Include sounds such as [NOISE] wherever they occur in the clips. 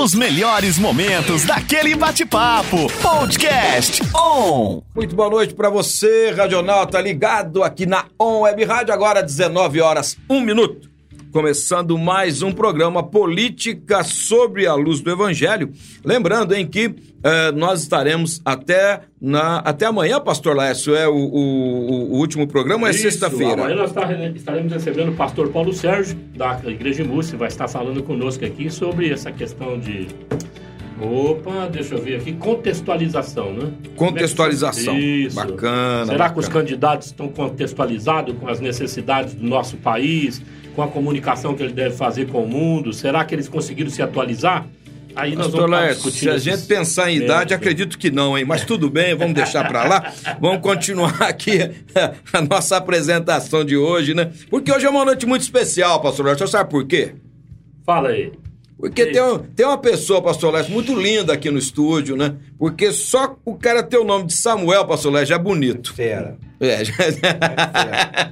Os melhores momentos daquele bate-papo. Podcast On. Muito boa noite para você, Radional, tá ligado aqui na On Web Rádio, agora 19 horas, 1 minuto. Começando mais um programa Política sobre a Luz do Evangelho. Lembrando, em que eh, nós estaremos até, na, até amanhã, Pastor Lécio, é o, o, o último programa, Isso, é sexta-feira. Amanhã nós tá- estaremos recebendo o pastor Paulo Sérgio, da Igreja de Múrcia, vai estar falando conosco aqui sobre essa questão de. Opa, deixa eu ver aqui, contextualização, né? Contextualização. Isso. Bacana. Será que os bacana. candidatos estão contextualizados com as necessidades do nosso país, com a comunicação que ele deve fazer com o mundo? Será que eles conseguiram se atualizar? Aí nós Pastor vamos discutindo. se a gente pensar em idade, acredito que não, hein? Mas tudo bem, vamos deixar pra lá. Vamos continuar [LAUGHS] aqui a nossa apresentação de hoje, né? Porque hoje é uma noite muito especial, pastor Lécio. Você sabe por quê? Fala aí. Porque tem, um- tem uma pessoa, pastor Lécio, muito linda aqui no estúdio, né? Porque só o cara ter o nome de Samuel, pastor Lécio, já é bonito. Fera. É, já, [LAUGHS]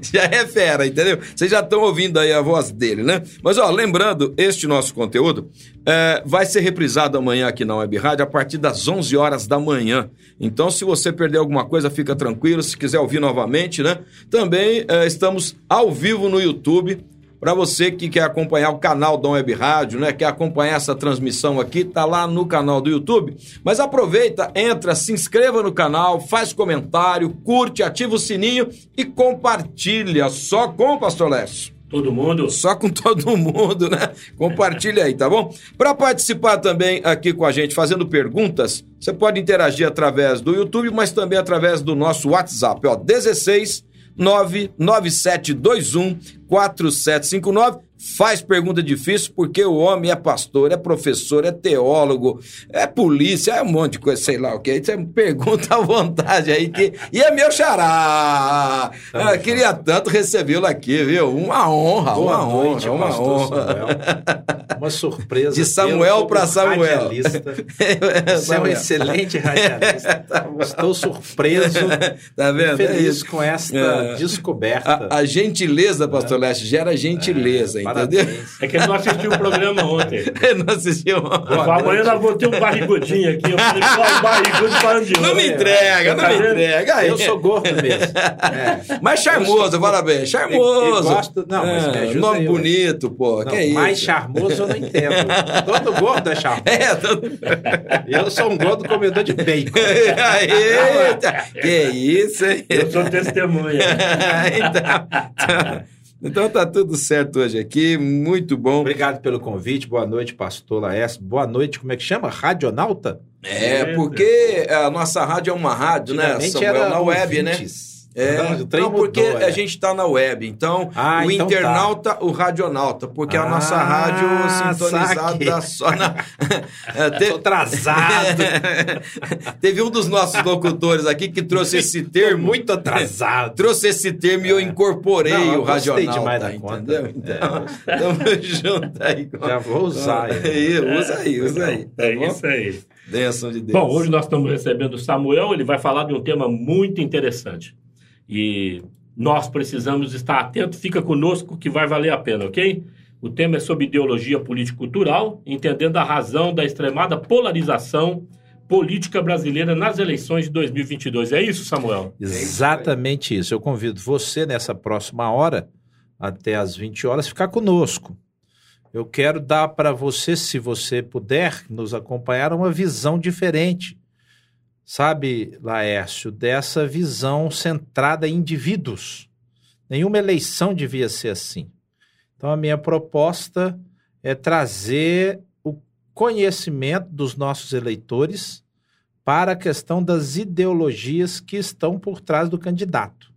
já é fera, entendeu? Vocês já estão ouvindo aí a voz dele, né? Mas, ó, lembrando, este nosso conteúdo é, vai ser reprisado amanhã aqui na Web Rádio a partir das 11 horas da manhã. Então, se você perder alguma coisa, fica tranquilo. Se quiser ouvir novamente, né? Também é, estamos ao vivo no YouTube. Para você que quer acompanhar o canal da Web Rádio, né? Quer acompanhar essa transmissão aqui, tá lá no canal do YouTube. Mas aproveita, entra, se inscreva no canal, faz comentário, curte, ativa o sininho e compartilha só com o Pastor Lécio. Todo mundo? Só com todo mundo, né? Compartilha aí, tá bom? Para participar também aqui com a gente, fazendo perguntas, você pode interagir através do YouTube, mas também através do nosso WhatsApp, ó, 16 99721 4759. Faz pergunta difícil porque o homem é pastor, é professor, é teólogo, é polícia, é um monte de coisa, sei lá o que. Aí Você [LAUGHS] pergunta à vontade aí que. E é meu xará! Ah, queria tanto recebê-lo aqui, viu? Uma honra, Boa uma noite, honra, uma honra. Samuel. Uma surpresa. De Samuel Eu, pra como Samuel. radialista, [LAUGHS] Você é um excelente radialista. [LAUGHS] Estou surpreso Tá vendo? É feliz isso. com esta É. descoberta. A, a gentileza, pastor Leste, gera gentileza, entendeu? Parabéns. É que ele não assistiu o programa ontem. [LAUGHS] Eu não assisti uma... Amanhã nós vamos ter um barrigudinho aqui. Eu falei, pô, um barrigudo falando de Não me entrega, não Tá me vendo? entrega. Aí. Eu sou gordo mesmo. [LAUGHS] É. Mas charmoso, parabéns. Charmoso. E- e gosto- não, mas me É, ajuda Nome aí, bonito, pô. Não, que é isso? mais charmoso eu não entendo. Todo gordo é charmoso. [LAUGHS] É, todo... Eu sou um gordo comedor de bacon. Eita, que isso, hein? Eu sou testemunha. então, então tá tudo certo hoje aqui, muito bom. Obrigado pelo convite. Boa noite, pastor Laércio. Boa noite, como é que chama? Radionauta? É, porque a nossa rádio é uma rádio, né, Samuel? era Na web, né? É, Não, porque mudou, é. a gente tá na web, então Ah, o então tá. internauta, o radionauta, porque a nossa Ah, rádio sintonizada saquei. só na... [LAUGHS] É, te- Tô atrasado. [LAUGHS] Teve um dos nossos locutores aqui que trouxe esse termo, Muito atrasado. trouxe esse termo e eu incorporei Não, eu o gostei radionauta, demais da conta. entendeu? Então, [LAUGHS] tamo junto aí. com- Já vou usar. hein? Aí, usa aí, usa aí. tá É bom? isso aí. Bênção de Deus. Bom, hoje nós estamos recebendo o Samuel, ele vai falar de um tema muito interessante. E nós precisamos estar atentos, fica conosco que vai valer a pena, ok? O tema é sobre ideologia político-cultural, entendendo a razão da extremada polarização política brasileira nas eleições de 2022. É isso, Samuel? Exatamente isso. Eu convido você nessa próxima hora, até às 20 horas, ficar conosco. Eu quero dar para você, se você puder nos acompanhar, uma visão diferente. Sabe, Laércio, dessa visão centrada em indivíduos. Nenhuma eleição devia ser assim. Então, a minha proposta é trazer o conhecimento dos nossos eleitores para a questão das ideologias que estão por trás do candidato.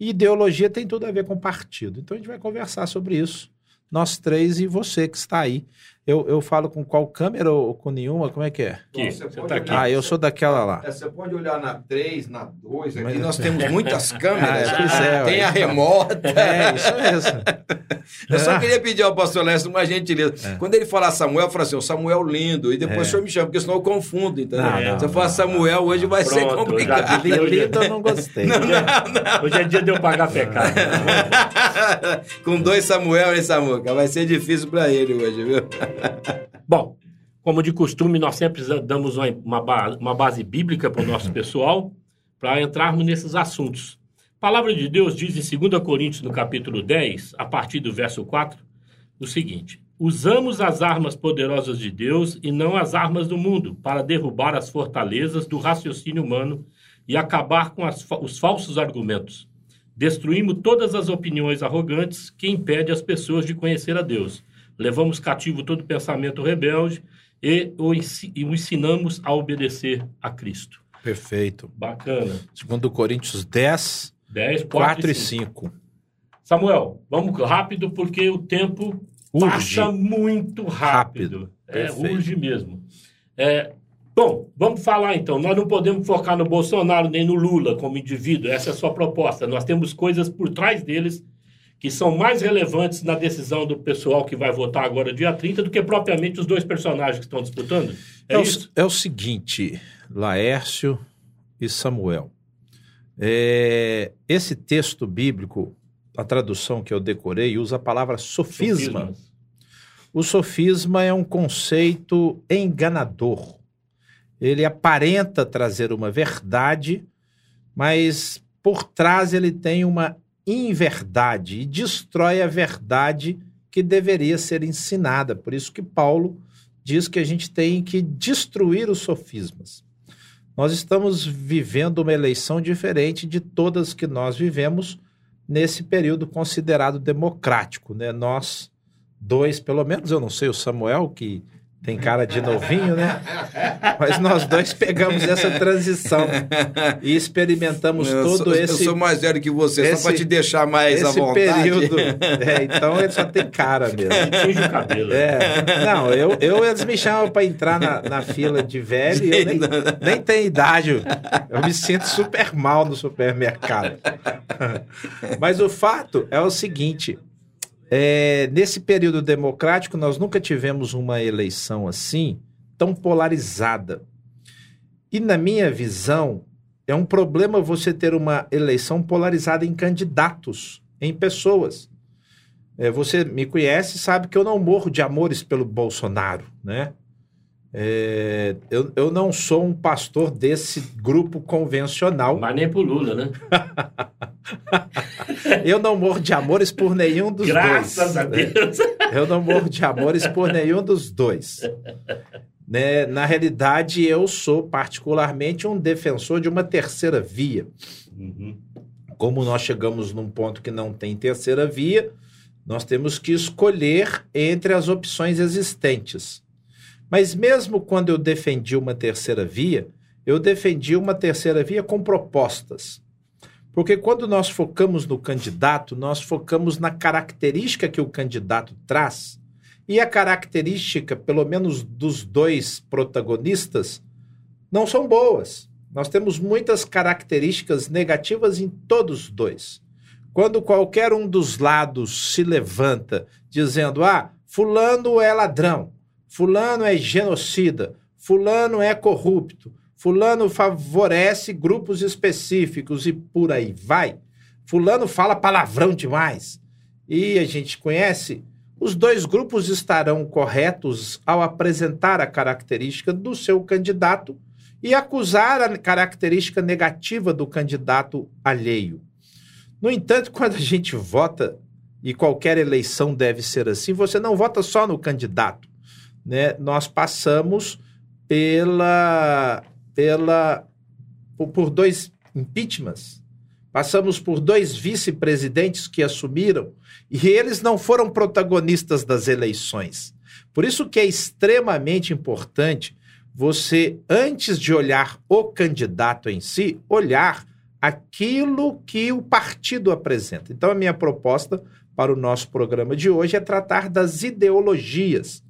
E ideologia tem tudo a ver com partido. Então a gente vai conversar sobre isso, nós três e você que está aí. Eu, eu falo com qual câmera ou com nenhuma? Como é que é? Aqui, Você você tá aqui. Ah, eu sou daquela lá. É, você pode olhar na 3, na 2, aqui Mas- nós temos muitas [LAUGHS] câmeras. Ah, é, pois é, Tem ué. a remota. É, isso mesmo. [LAUGHS] Eu só queria pedir ao pastor Lester uma gentileza. É. Quando ele falar Samuel, eu falo assim, o Samuel lindo. E depois É. o senhor me chama, porque senão eu confundo, entendeu? Não, não, Se eu falar não, Samuel, hoje vai ser Pronto, complicado. já. Lindo eu não gostei. [LAUGHS] Hoje é, hoje é dia de eu pagar pecado. [LAUGHS] Com dois Samuel, hein, Samuca? Vai ser difícil pra ele hoje, viu? [LAUGHS] Bom, como de costume, nós sempre damos uma, uma, uma base bíblica para o nosso pessoal para entrarmos nesses assuntos. Palavra de Deus diz em 2 Coríntios, no capítulo 10, a partir do verso 4, o seguinte: Usamos as armas poderosas de Deus e não as armas do mundo para derrubar as fortalezas do raciocínio humano e acabar com as, os falsos argumentos. Destruímos todas as opiniões arrogantes que impedem as pessoas de conhecer a Deus. Levamos cativo todo pensamento rebelde e o ensinamos a obedecer a Cristo. Perfeito. Bacana. Segundo Coríntios 10, 10 4, 4 e 5. 5. Samuel, vamos rápido porque o tempo urge. passa muito rápido. rápido. É, urge mesmo. É, Bom, vamos falar então. Nós não podemos focar no Bolsonaro nem no Lula como indivíduo, essa é a sua proposta. Nós temos coisas por trás deles que são mais relevantes na decisão do pessoal que vai votar agora dia 30 do que propriamente os dois personagens que estão disputando? É, é, isso? O, é o seguinte, Laércio e Samuel. É, esse texto bíblico, a tradução que eu decorei, usa a palavra sofisma. O sofisma é um conceito enganador ele aparenta trazer uma verdade, mas por trás ele tem uma inverdade e destrói a verdade que deveria ser ensinada. Por isso que Paulo diz que a gente tem que destruir os sofismas. Nós estamos vivendo uma eleição diferente de todas que nós vivemos nesse período considerado democrático, né? Nós dois, pelo menos eu não sei o Samuel que tem cara de novinho, né? Mas nós dois pegamos essa transição e experimentamos eu todo sou, esse. Eu sou mais velho que você, esse, só para te deixar mais à vontade. período. [LAUGHS] É, então ele só tem cara mesmo. Tinge o cabelo. É. Não, eu, eu eles me chamam para entrar na, na fila de velho e eu nem, nem tenho idade. Eu me sinto super mal no supermercado. [LAUGHS] Mas o fato é o seguinte: é, nesse período democrático, nós nunca tivemos uma eleição assim, tão polarizada. E, na minha visão, é um problema você ter uma eleição polarizada em candidatos, em pessoas. É, você me conhece sabe que eu não morro de amores pelo Bolsonaro, né? É, eu, eu não sou um pastor desse grupo convencional. Mas nem pro Lula, né? [LAUGHS] eu não morro de amores por nenhum dos Graças dois. Graças a Deus. Eu não morro de amores por nenhum dos dois. Né? Na realidade, eu sou particularmente um defensor de uma terceira via. Uhum. Como nós chegamos num ponto que não tem terceira via, nós temos que escolher entre as opções existentes. Mas mesmo quando eu defendi uma terceira via, eu defendi uma terceira via com propostas. Porque quando nós focamos no candidato, nós focamos na característica que o candidato traz. E a característica, pelo menos dos dois protagonistas, não são boas. Nós temos muitas características negativas em todos os dois. Quando qualquer um dos lados se levanta dizendo: ah, Fulano é ladrão, Fulano é genocida, Fulano é corrupto, Fulano favorece grupos específicos e por aí vai. Fulano fala palavrão demais. E a gente conhece, os dois grupos estarão corretos ao apresentar a característica do seu candidato e acusar a característica negativa do candidato alheio. No entanto, [LAUGHS] quando a gente vota, e qualquer eleição deve ser assim, você não vota só no candidato né, nós passamos pela, pela por, dois impeachments, passamos por dois vice-presidentes que assumiram e eles não foram protagonistas das eleições. Por isso que é extremamente importante você, antes de olhar o candidato em si, olhar aquilo que o partido apresenta. Então, a minha proposta para o nosso programa de hoje é tratar das ideologias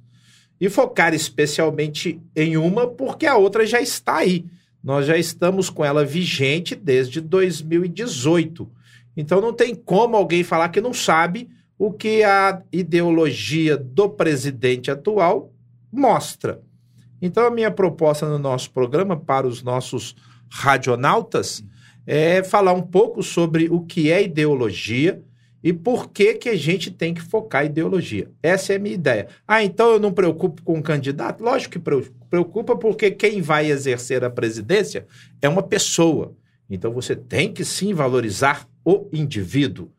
e focar especialmente em uma, porque a outra já está aí. Nós já estamos com ela vigente desde 2018. Então não tem como alguém falar que não sabe o que a ideologia do presidente atual mostra. Então a minha proposta no nosso programa para os nossos radionautas é falar um pouco sobre o que é ideologia e por que, que a gente tem que focar ideologia. Essa é a minha ideia. Ah, então eu não preocupo com o candidato? Lógico que preocupa, porque quem vai exercer a presidência é uma pessoa. Então você tem que sim valorizar o indivíduo.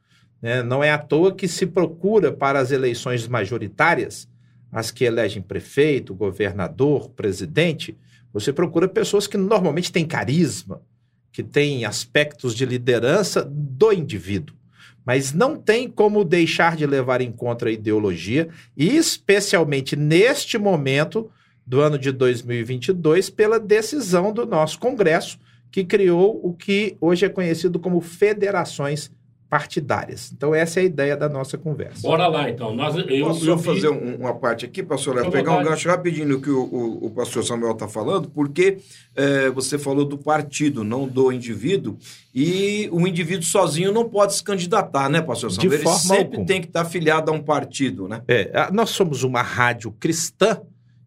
Né? Não é à toa que se procura para as eleições majoritárias, as que elegem prefeito, governador, presidente, você procura pessoas que normalmente têm carisma, que têm aspectos de liderança do indivíduo. Mas não tem como deixar de levar em conta a ideologia, e especialmente neste momento do ano de 2022, pela decisão do nosso Congresso, que criou o que hoje é conhecido como federações partidárias. Então, essa é a ideia da nossa conversa. Bora lá, então. Nós, eu, Posso eu fazer um, uma parte aqui, pastor Léo? Pegar um gancho rapidinho no que o, o, o pastor Samuel está falando, porque é, você falou do partido, não do indivíduo, e o indivíduo sozinho não pode se candidatar, né, pastor Samuel? De Ele forma sempre alguma. tem que estar afiliado a um partido, né? É, nós somos uma rádio cristã,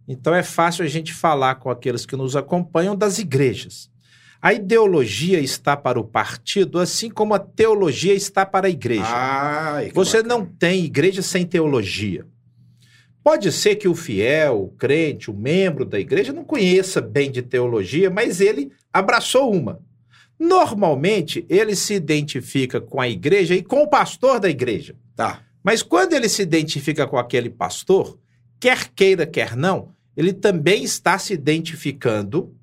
então é fácil a gente falar com aqueles que nos acompanham das igrejas. A ideologia está para o partido, assim como a teologia está para a igreja. Ah, Você não tem igreja sem teologia. Pode ser que o fiel, o crente, o membro da igreja não conheça bem de teologia, mas ele abraçou uma. Normalmente, ele se identifica com a igreja e com o pastor da igreja. Tá. Mas quando ele se identifica com aquele pastor, quer queira, quer não, ele também está se identificando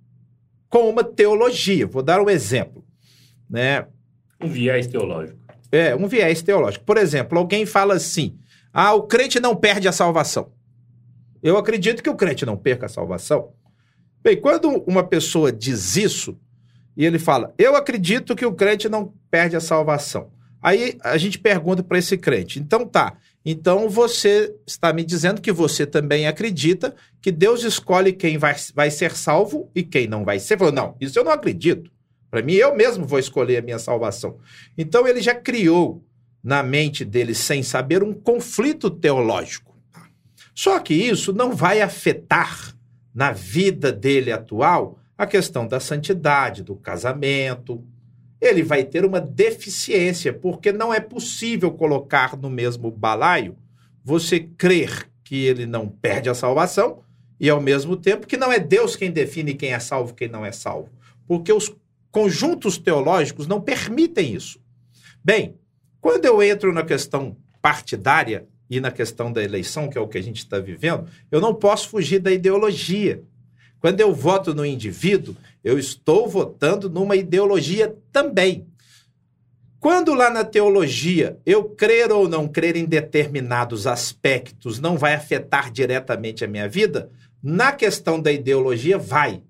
com uma teologia. Vou dar um exemplo. Né? Um viés teológico. É, um viés teológico. Por exemplo, alguém fala assim: ah, o crente não perde a salvação. Eu acredito que o crente não perca a salvação. Bem, quando uma pessoa diz isso, e ele fala, eu acredito que o crente não perde a salvação. Aí a gente pergunta para esse crente, então tá, então você está me dizendo que você também acredita que Deus escolhe quem vai, vai ser salvo e quem não vai ser. Falou, não, isso eu não acredito. Para mim, eu mesmo vou escolher a minha salvação. Então ele já criou na mente dele, sem saber, um conflito teológico. Só que isso não vai afetar na vida dele atual a questão da santidade, do casamento. Ele vai ter uma deficiência, porque não é possível colocar no mesmo balaio você crer que ele não perde a salvação e, ao mesmo tempo, que não é Deus quem define quem é salvo e quem não é salvo. Porque os conjuntos teológicos não permitem isso. Bem, quando eu entro na questão partidária e na questão da eleição, que é o que a gente está vivendo, eu não posso fugir da ideologia. Quando eu voto no indivíduo, eu estou votando numa ideologia também. Quando lá na teologia eu crer ou não crer em determinados aspectos não vai afetar diretamente a minha vida, na questão da ideologia vai.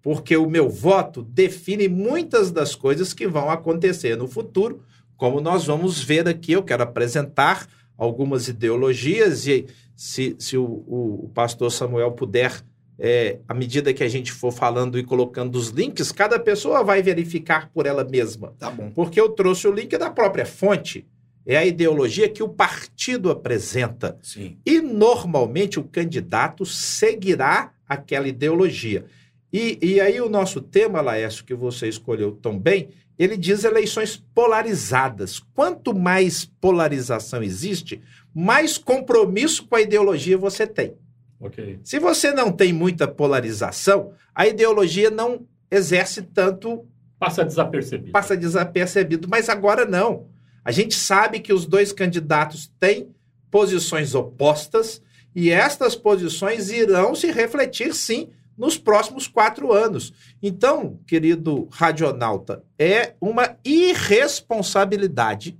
Porque o meu voto define muitas das coisas que vão acontecer no futuro, como nós vamos ver aqui. Eu quero apresentar algumas ideologias e se, se o, o, o pastor Samuel puder é, à medida que a gente for falando e colocando os links, cada pessoa vai verificar por ela mesma. Tá bom. Porque eu trouxe o link da própria fonte. É a ideologia que o partido apresenta. Sim. E normalmente o candidato seguirá aquela ideologia. E, e aí o nosso tema, Laércio, que você escolheu tão bem, ele diz eleições polarizadas. Quanto mais polarização existe, mais compromisso com a ideologia você tem. Ok. Se você não tem muita polarização, a ideologia não exerce tanto, Passa desapercebido. passa desapercebido. Mas agora não. A gente sabe que os dois candidatos têm posições opostas e estas posições irão se refletir, sim, nos próximos quatro anos. Então, querido radionauta, é uma irresponsabilidade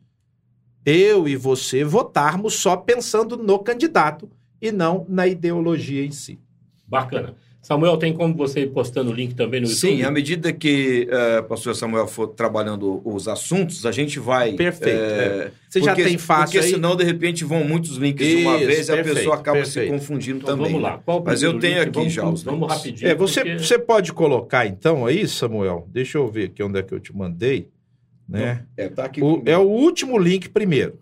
eu e você votarmos só pensando no candidato e não na ideologia em si. Bacana. Samuel, tem como você ir postando o link também no YouTube? Sim, à medida que eh, o pastor Samuel for trabalhando os assuntos, a gente vai. Perfeito, eh, é. Você já porque- tem fácil Porque aí? senão, de repente, vão muitos links de uma Isso, vez e a perfeito, pessoa acaba perfeito. se confundindo Então também. vamos lá. né? Qual o Mas eu tenho link? aqui vamos, já os Vamos links. rapidinho. É, você, porque- você pode colocar então aí, Samuel? Deixa eu ver aqui onde é que eu te mandei. Né? É, tá aqui O- é o último link primeiro.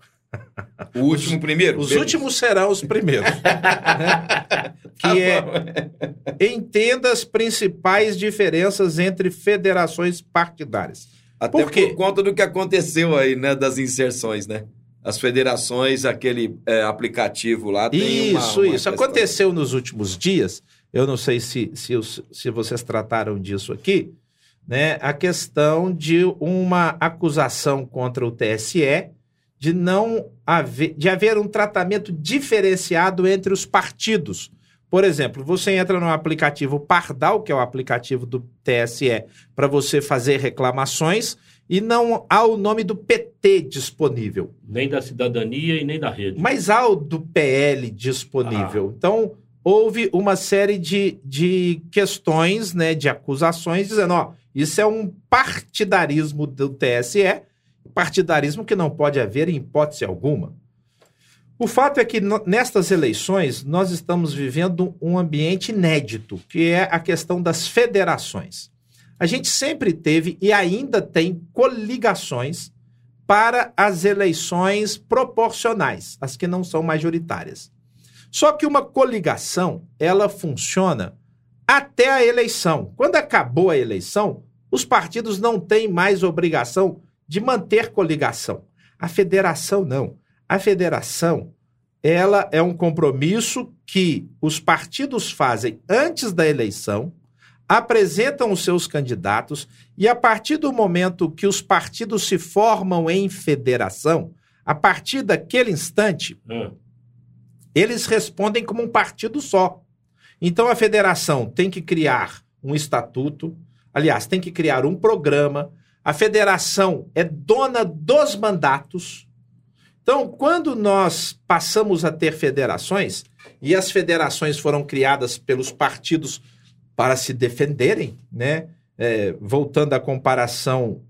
O último primeiro. Os Beleza. últimos serão os primeiros. né? [LAUGHS] Que é entenda as principais diferenças entre federações partidárias. Até por quê? por conta do que aconteceu aí, né? Das inserções, né? as federações, aquele é, aplicativo lá tem uma- Isso, uma isso. questão. Aconteceu nos últimos dias, eu não sei se, se, os- se vocês trataram disso aqui, né? A questão de uma acusação contra o TSE de não haver, de haver um tratamento diferenciado entre os partidos. Por exemplo, você entra no aplicativo Pardal, que é o aplicativo do TSE, para você fazer reclamações, e não há o nome do PT disponível. Nem da cidadania e nem da rede. Mas há o do PL disponível. Então, houve uma série de, de questões, né, de acusações, dizendo: ó, isso é um partidarismo do TSE, partidarismo que não pode haver em hipótese alguma. O fato é que nestas eleições nós estamos vivendo um ambiente inédito, que é a questão das federações. A gente sempre teve e ainda tem coligações para as eleições proporcionais, as que não são majoritárias. Só que uma coligação, ela funciona até a eleição. Quando acabou a eleição, os partidos não têm mais obrigação de manter coligação. A federação não. A federação, ela é um compromisso que os partidos fazem antes da eleição, apresentam os seus candidatos e a partir do momento que os partidos se formam em federação, a partir daquele instante, Ah, eles respondem como um partido só. Então a federação tem que criar um estatuto, aliás, tem que criar um programa. A federação é dona dos mandatos. Então, quando nós passamos a ter federações, e as federações foram criadas pelos partidos para se defenderem, né? É, voltando à comparação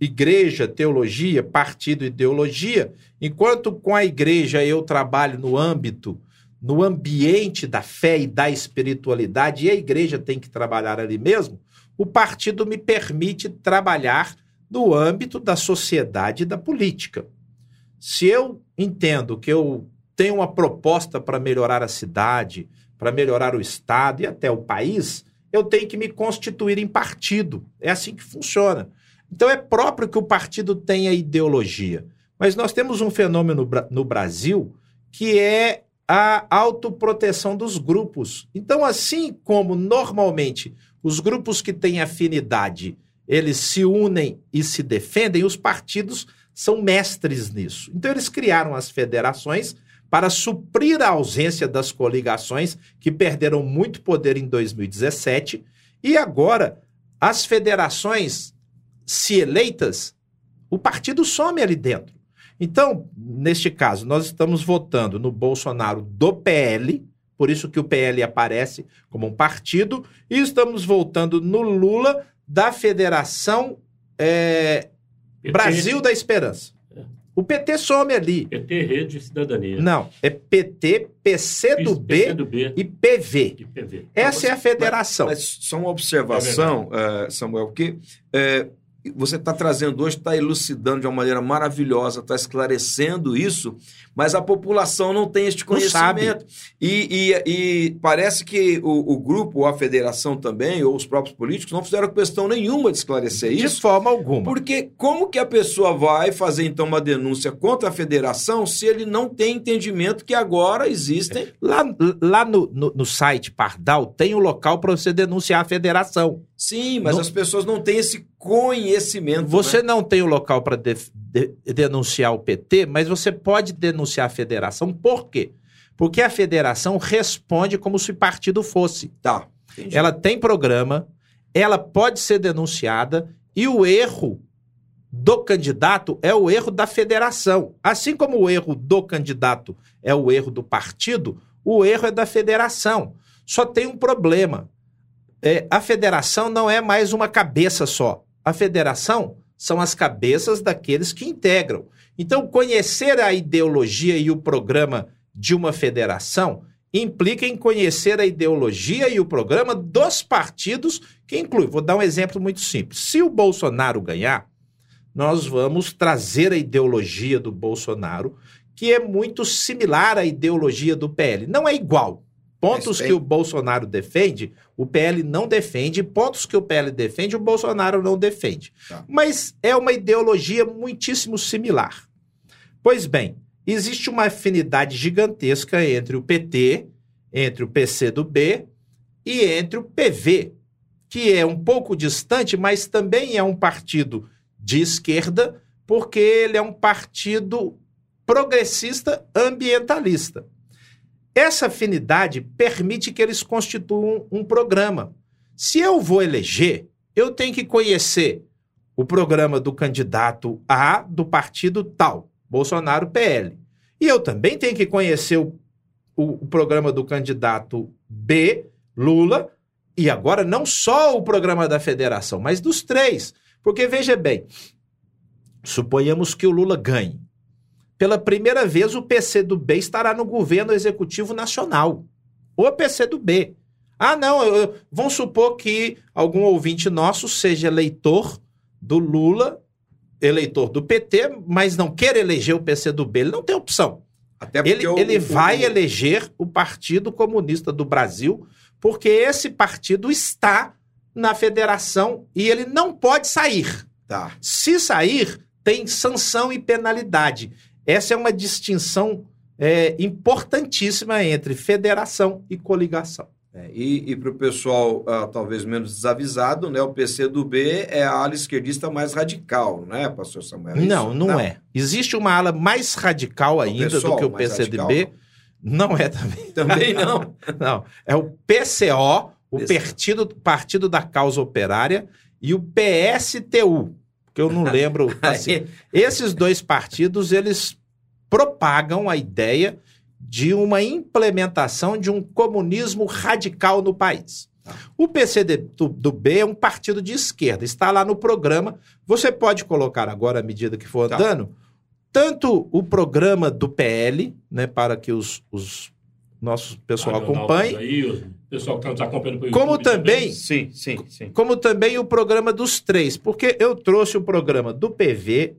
igreja, teologia, partido, ideologia, enquanto com a igreja eu trabalho no âmbito, no ambiente da fé e da espiritualidade, e a igreja tem que trabalhar ali mesmo, o partido me permite trabalhar no âmbito da sociedade e da política. Se eu entendo que eu tenho uma proposta para melhorar a cidade, para melhorar o estado e até o país, eu tenho que me constituir em partido. É assim que funciona. Então é próprio que o partido tenha ideologia. Mas nós temos um fenômeno no Brasil que é a autoproteção dos grupos. Então, assim como normalmente os grupos que têm afinidade, eles se unem e se defendem, os partidos são mestres nisso. Então, eles criaram as federações para suprir a ausência das coligações, que perderam muito poder em 2017, e agora as federações, se eleitas, o partido some ali dentro. Então, neste caso, nós estamos votando no Bolsonaro do PL, por isso que o PL aparece como um partido, e estamos votando no Lula da Federação é, Brasil da Esperança. O PT some ali. PT, Rede e Cidadania. Não, é PT, PC do B PC do B e PV. e PV. Essa é a federação. Mas só uma observação, eh, Samuel, que eh, você está trazendo hoje, está elucidando de uma maneira maravilhosa, está esclarecendo isso, mas a população não tem este conhecimento. E, e- e parece que o, o grupo, ou a federação também, ou os próprios políticos, não fizeram questão nenhuma de esclarecer De isso. forma alguma. Porque como que a pessoa vai fazer então uma denúncia contra a federação se ele não tem entendimento que agora existem Lá, lá no, no, no site Pardal tem o local para você denunciar a federação. Sim, mas Não- as pessoas não têm esse conhecimento. Você né? não tem o local para denunciar o PT, mas você pode denunciar a federação. Por quê? Porque a federação responde como se partido fosse. Tá. entendi. Ela tem programa, ela pode ser denunciada e o erro do candidato é o erro da federação. Assim como o erro do candidato é o erro do partido, o erro é da federação. Só tem um problema. É, a federação não é mais uma cabeça só. A federação são as cabeças daqueles que integram. Então, conhecer a ideologia e o programa de uma federação implica em conhecer a ideologia e o programa dos partidos que inclui. Vou dar um exemplo muito simples. Se o Bolsonaro ganhar, nós vamos trazer a ideologia do Bolsonaro, que é muito similar à ideologia do PL. Não é igual. Pontos que o Bolsonaro defende, o PL não defende. Pontos que o PL defende, o Bolsonaro não defende. Tá. Mas é uma ideologia muitíssimo similar. Pois bem, existe uma afinidade gigantesca entre o PT, entre o PCdoB e entre o PV, que é um pouco distante, mas também é um partido de esquerda, porque ele é um partido progressista ambientalista. Essa afinidade permite que eles constituam um programa. Se eu vou eleger, eu tenho que conhecer o programa do candidato A do partido tal, Bolsonaro PL. E eu também tenho que conhecer o, o, o programa do candidato B, Lula, e agora não só o programa da federação, mas dos três. Porque veja bem, suponhamos que o Lula ganhe. Pela primeira vez, o PC do B estará no governo executivo nacional. O PC do B. Ah, não, eu, vamos supor que algum ouvinte nosso seja eleitor do Lula, eleitor do PT, mas não quer eleger o PC do B. Ele não tem opção. Até ele, ele vai eleger o Partido Comunista do Brasil, porque esse partido está na federação e ele não pode sair. Tá. Se sair, tem sanção e penalidade. Essa é uma distinção é, importantíssima entre federação e coligação. É, e e para o pessoal uh, talvez menos desavisado, né, o PCdoB é a ala esquerdista mais radical, né, pastor Samuel? É não, não, não, é. Existe uma ala mais radical ainda do que o PCdoB. Radical. Não é também. [LAUGHS] Também [LAUGHS] não. não. É o PCO, o Partido, Partido da Causa Operária, e o PSTU, que eu não lembro. [LAUGHS] Assim. Esses dois partidos, eles propagam a ideia de uma implementação de um comunismo radical no país. Tá. O PCD do, do, B é um partido de esquerda, está lá no programa. Você pode colocar agora, à medida que for tá. andando, tá. tanto o programa do PL, né, para que os, os nosso pessoal acompanhe. Aí, o pessoal que está nos acompanhando pelo como também, também, sim, sim, sim. Como também o programa dos três, porque eu trouxe o programa do PV,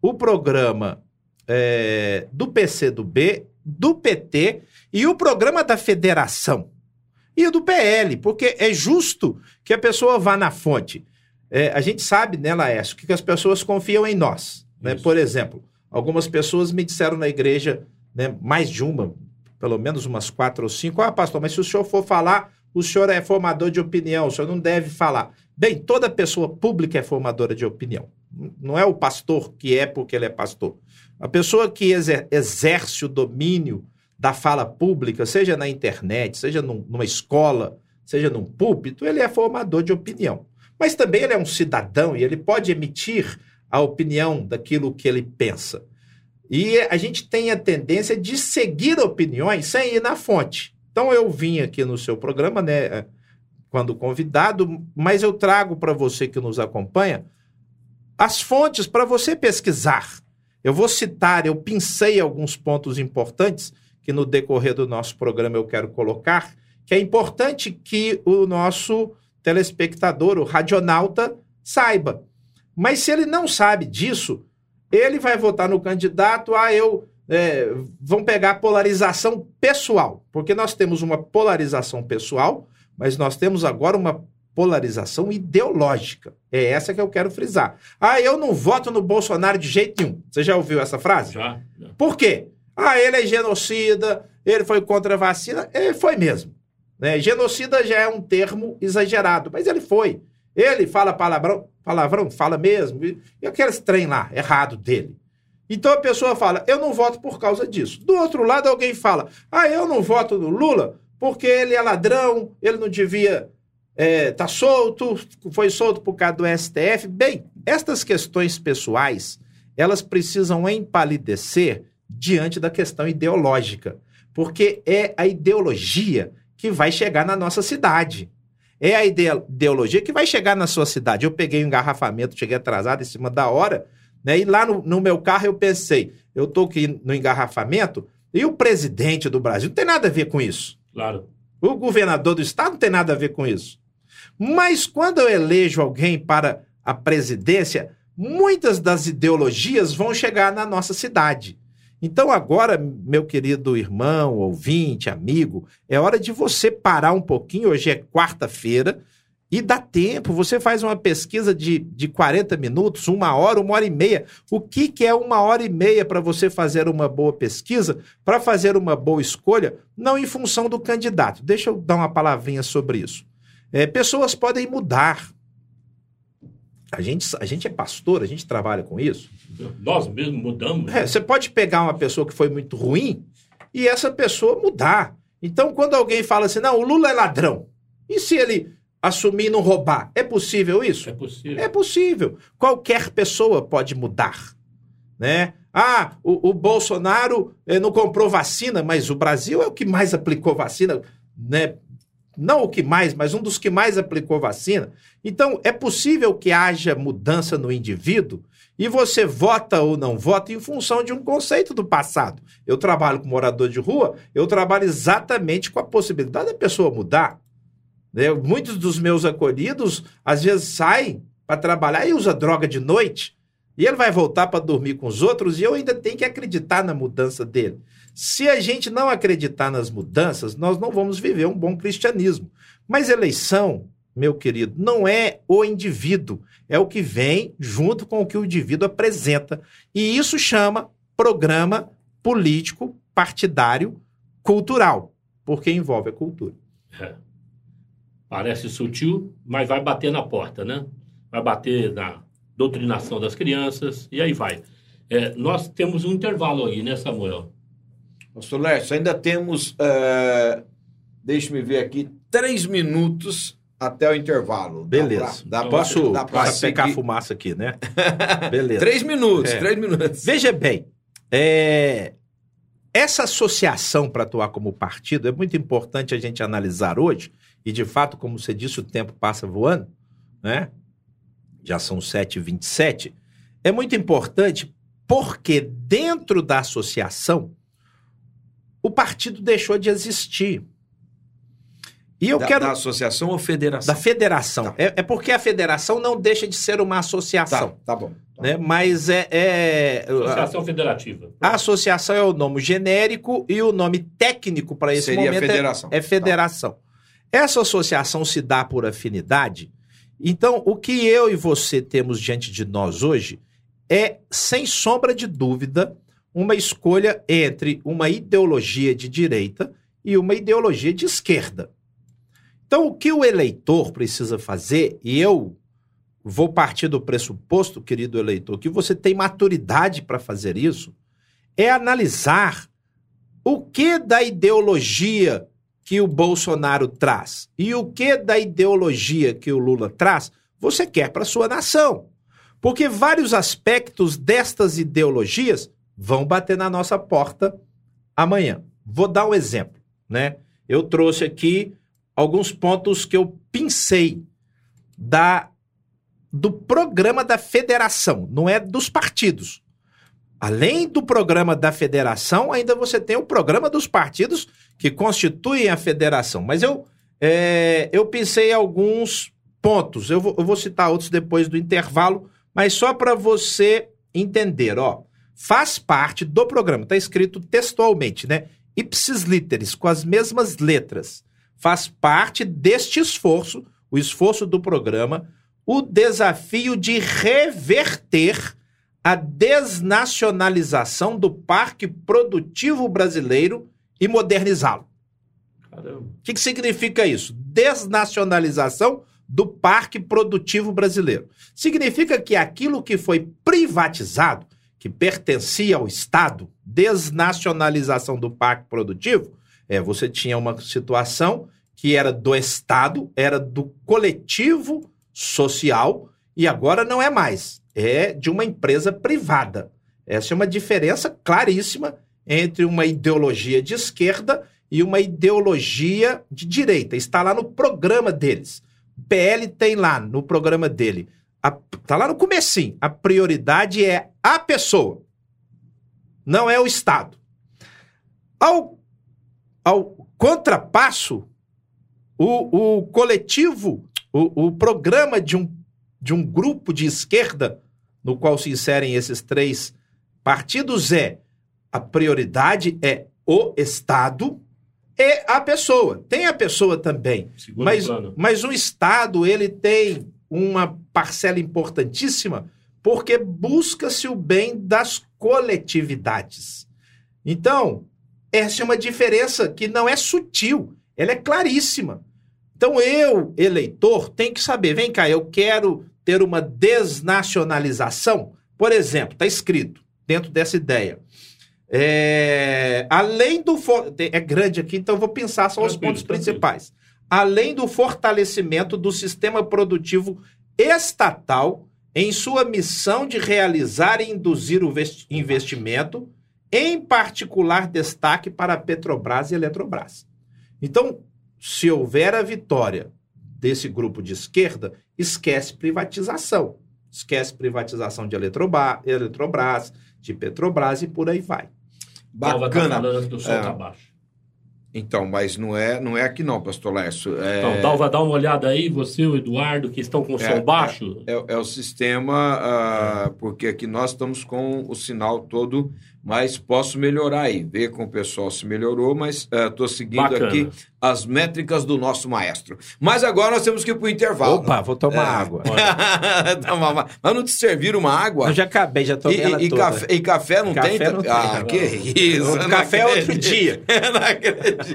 o programa é, do PC do B, do PT e o programa da federação. E o do PL, porque é justo que a pessoa vá na fonte. É, a gente sabe, né, Laércio, que as pessoas confiam em nós. Né? Por exemplo, algumas pessoas me disseram na igreja, né, mais de uma, pelo menos umas quatro ou cinco. Ah, pastor, mas se o senhor for falar, o senhor é formador de opinião, o senhor não deve falar. Bem, toda pessoa pública é formadora de opinião. Não é o pastor que é porque ele é pastor. A pessoa que exerce o domínio da fala pública, seja na internet, seja num, numa escola, seja num púlpito, ele é formador de opinião. Mas também ele é um cidadão e ele pode emitir a opinião daquilo que ele pensa. E a gente tem a tendência de seguir opiniões sem ir na fonte. Então eu vim aqui no seu programa, né, quando convidado, mas eu trago para você que nos acompanha as fontes para você pesquisar. Eu vou citar, eu pincei alguns pontos importantes que no decorrer do nosso programa eu quero colocar, que é importante que o nosso telespectador, o radionauta, saiba. Mas se ele não sabe disso, ele vai votar no candidato, ah, eu. É, vão pegar a polarização pessoal, porque nós temos uma polarização pessoal, mas nós temos agora uma polarização ideológica. É essa que eu quero frisar. Ah, eu não voto no Bolsonaro de jeito nenhum. Você já ouviu essa frase? Já. já. Por quê? Ah, ele é genocida, ele foi contra a vacina. Ele foi mesmo. Né? Genocida já é um termo exagerado, mas ele foi. Ele fala palavrão, palavrão, fala mesmo. E, aqueles trem lá, errado dele. Então a pessoa fala, eu não voto por causa disso. Do outro lado, alguém fala, ah, eu não voto no Lula porque ele é ladrão, ele não devia é, tá solto, foi solto por causa do STF. Bem, estas questões pessoais, elas precisam empalidecer diante da questão ideológica, porque é a ideologia que vai chegar na nossa cidade. É a ideologia que vai chegar na sua cidade. Eu peguei um engarrafamento, cheguei atrasado em cima da hora, né? E lá no, no meu carro eu pensei, eu tô aqui no engarrafamento e o presidente do Brasil não tem nada a ver com isso. Claro. O governador do estado não tem nada a ver com isso. Mas quando eu elejo alguém para a presidência, muitas das ideologias vão chegar na nossa cidade. Então, agora, meu querido irmão, ouvinte, amigo, é hora de você parar um pouquinho. Hoje é quarta-feira. E dá tempo, você faz uma pesquisa de, de 40 minutos, uma hora, uma hora e meia. O que, que é uma hora e meia para você fazer uma boa pesquisa, para fazer uma boa escolha, não em função do candidato? Deixa eu dar uma palavrinha sobre isso. É, pessoas podem mudar. A gente, a gente é pastor, a gente trabalha com isso. Nós mesmos mudamos. É, você pode pegar uma pessoa que foi muito ruim e essa pessoa mudar. Então, quando alguém fala assim, não, o Lula é ladrão, e se ele assumir não roubar. É possível isso? É possível. É possível. Qualquer pessoa pode mudar. Né? Ah, o, o Bolsonaro eh, não comprou vacina, mas o Brasil é o que mais aplicou vacina, né? Não o que mais, mas um dos que mais aplicou vacina. Então, é possível que haja mudança no indivíduo e você vota ou não vota em função de um conceito do passado. Eu trabalho com morador de rua, eu trabalho exatamente com a possibilidade da pessoa mudar. Né? Muitos dos meus acolhidos, às vezes, saem para trabalhar e usa droga de noite. E ele vai voltar para dormir com os outros e eu ainda tenho que acreditar na mudança dele. Se a gente não acreditar nas mudanças, nós não vamos viver um bom cristianismo. Mas eleição, meu querido, não é o indivíduo, é o que vem junto com o que o indivíduo apresenta. E isso chama programa político, partidário, cultural, porque envolve a cultura. É. Parece sutil, mas vai bater na porta, né? Vai bater na doutrinação das crianças e aí vai. É, nós temos um intervalo aí, né, Samuel? Pastor Lércio, ainda temos, é... deixe-me ver aqui, três minutos até o intervalo. Beleza. Dá pra, dá Posso pra, dá pra pecar seguir. fumaça aqui, né? [LAUGHS] Beleza. Três minutos, É. três minutos. Veja bem, é, essa associação para atuar como partido é muito importante a gente analisar hoje, e de fato, como você disse, o tempo passa voando, né? Já são 7h27. É muito importante porque dentro da associação o partido deixou de existir. E eu da, quero da associação ou federação? da federação. Tá. É, é porque a federação não deixa de ser uma Tá, associação, tá bom. né? Mas é, é- Associação Federativa. a associação é o nome genérico e o nome técnico para esse Seria momento é- federação. é, federação. Essa associação se dá por afinidade. Então, o que eu e você temos diante de nós hoje é, sem sombra de dúvida, uma escolha entre uma ideologia de direita e uma ideologia de esquerda. Então, o que o eleitor precisa fazer, e eu vou partir do pressuposto, querido eleitor, que você tem maturidade para fazer isso, é analisar o que da ideologia que o Bolsonaro traz e o que da ideologia que o Lula traz você quer para sua nação. Porque vários aspectos destas ideologias vão bater na nossa porta amanhã. Vou dar um exemplo, né? Eu trouxe aqui alguns pontos que eu pincei da do programa da federação, não é dos partidos. Além do programa da federação, ainda você tem o programa dos partidos que constituem a federação. Mas eu, é, eu pensei alguns pontos. Eu vou, eu vou citar outros depois do intervalo, mas só para você entender, ó. Faz parte do programa, está escrito textualmente, né? Ipsis literis, com as mesmas letras. Faz parte deste esforço, o esforço do programa, o desafio de reverter a desnacionalização do parque produtivo brasileiro e modernizá-lo. O que, que significa isso? Desnacionalização do parque produtivo brasileiro. Significa que aquilo que foi privatizado, que pertencia ao Estado, desnacionalização do parque produtivo, é, você tinha uma situação que era do Estado, era do coletivo social, e agora não é mais. É de uma empresa privada. Essa é uma diferença claríssima entre uma ideologia de esquerda e uma ideologia de direita. Está lá no programa deles. PL tem lá no programa dele. A- tá lá no comecinho. A prioridade é a pessoa. Não é o Estado. Ao, ao contrapasso, o, o coletivo, o, o programa de um, de um grupo de esquerda, no qual se inserem esses três partidos, é a prioridade é o Estado, e a pessoa. Tem a pessoa também. Segundo Mas, plano. mas o Estado, ele tem uma parcela importantíssima porque busca-se o bem das coletividades. Então, essa é uma diferença que não é sutil, ela é claríssima. Então, eu, eleitor, tenho que saber, vem cá, eu quero ter uma desnacionalização. Por exemplo, está escrito dentro dessa ideia. É, além do. for- É grande aqui, então eu vou pensar só os Tranquilo, pontos tranquilo. principais. Além do fortalecimento do sistema produtivo estatal em sua missão de realizar e induzir o ves- investimento, em particular destaque para a Petrobras e Eletrobras. Então, se houver a vitória desse grupo de esquerda, esquece privatização. Esquece privatização de Eletrobras, de Petrobras e por aí vai. Dalva tá Bacana. falando que o som É. tá baixo. Então, mas não é, não é aqui não, pastor Lércio. É, Então, Dalva, dá uma olhada aí, você e o Eduardo, que estão com o É, som é. baixo. é, é o sistema, ah, porque aqui nós estamos com o sinal todo, mas posso melhorar aí, ver com o pessoal se melhorou, mas estou seguindo Bacana. aqui as métricas do nosso maestro. Mas agora nós temos que ir para o intervalo. Opa, vou tomar É. água. [LAUGHS] Toma mas não te serviram uma água? Eu já acabei, já E, tomei ela e- e toda. café, e café não Café tem? não tem. ah, que isso. Café é outro dia. [LAUGHS] Não acredito.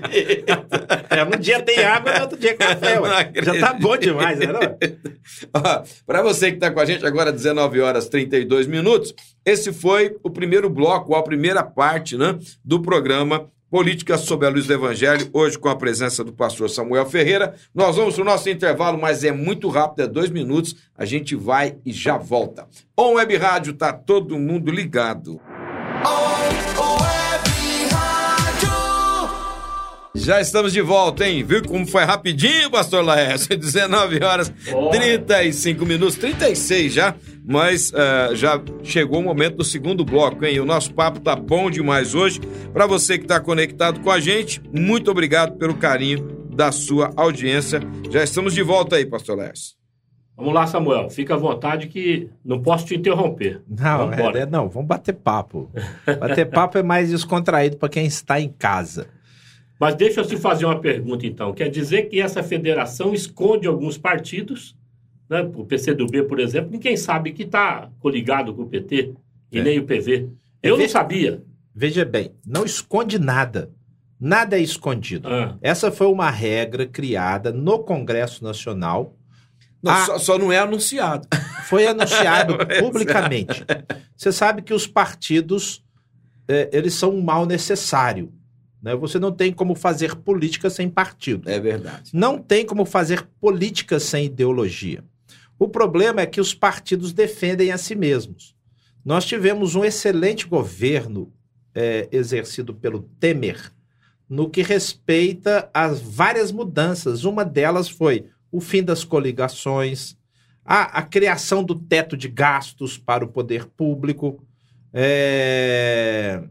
É, um dia tem água, no outro dia café. Ué. não Já tá bom demais, né? [LAUGHS] Para você que está com a gente agora, 19 horas e 32 minutos, esse foi o primeiro bloco, a primeira parte né, do programa Política sob a Luz do Evangelho, hoje com a presença do pastor Samuel Ferreira. Nós vamos para o nosso intervalo, mas é muito rápido, é dois minutos, a gente vai e já volta. On Web Rádio, tá todo mundo ligado. Já estamos de volta, hein? Viu como foi rapidinho, pastor Laércio? [LAUGHS] 19 horas Boa. 35 minutos, 36 já, mas eh, já chegou o momento do segundo bloco, hein? O nosso papo tá bom demais hoje. Para você que está conectado com a gente, muito obrigado pelo carinho da sua audiência. Já estamos de volta aí, pastor Laércio. Vamos lá, Samuel. Fica à vontade que não posso te interromper. Não, Vamos é, é- não, vamos bater papo. [LAUGHS] Bater papo é mais descontraído para quem está em casa. Mas deixa eu te fazer uma pergunta, então. Quer dizer que essa federação esconde alguns partidos, né? o PCdoB, por exemplo, ninguém sabe que está coligado com o PT e É. nem o PV. Eu É não ver- sabia. Veja bem, não esconde nada. Nada é escondido. Ah, Essa foi uma regra criada no Congresso Nacional. Não, Ah. só, só não é anunciado. Foi anunciado [LAUGHS] é. publicamente. Você sabe que os partidos, eh, eles são um mal necessário. Né? Você não tem como fazer política sem partido. É verdade. Não tem como fazer política sem ideologia. O problema é que os partidos defendem a si mesmos. Nós tivemos um excelente governo eh, exercido pelo Temer no que respeita às várias mudanças. Uma delas foi o fim das coligações, a, a criação do teto de gastos para o poder público, eh,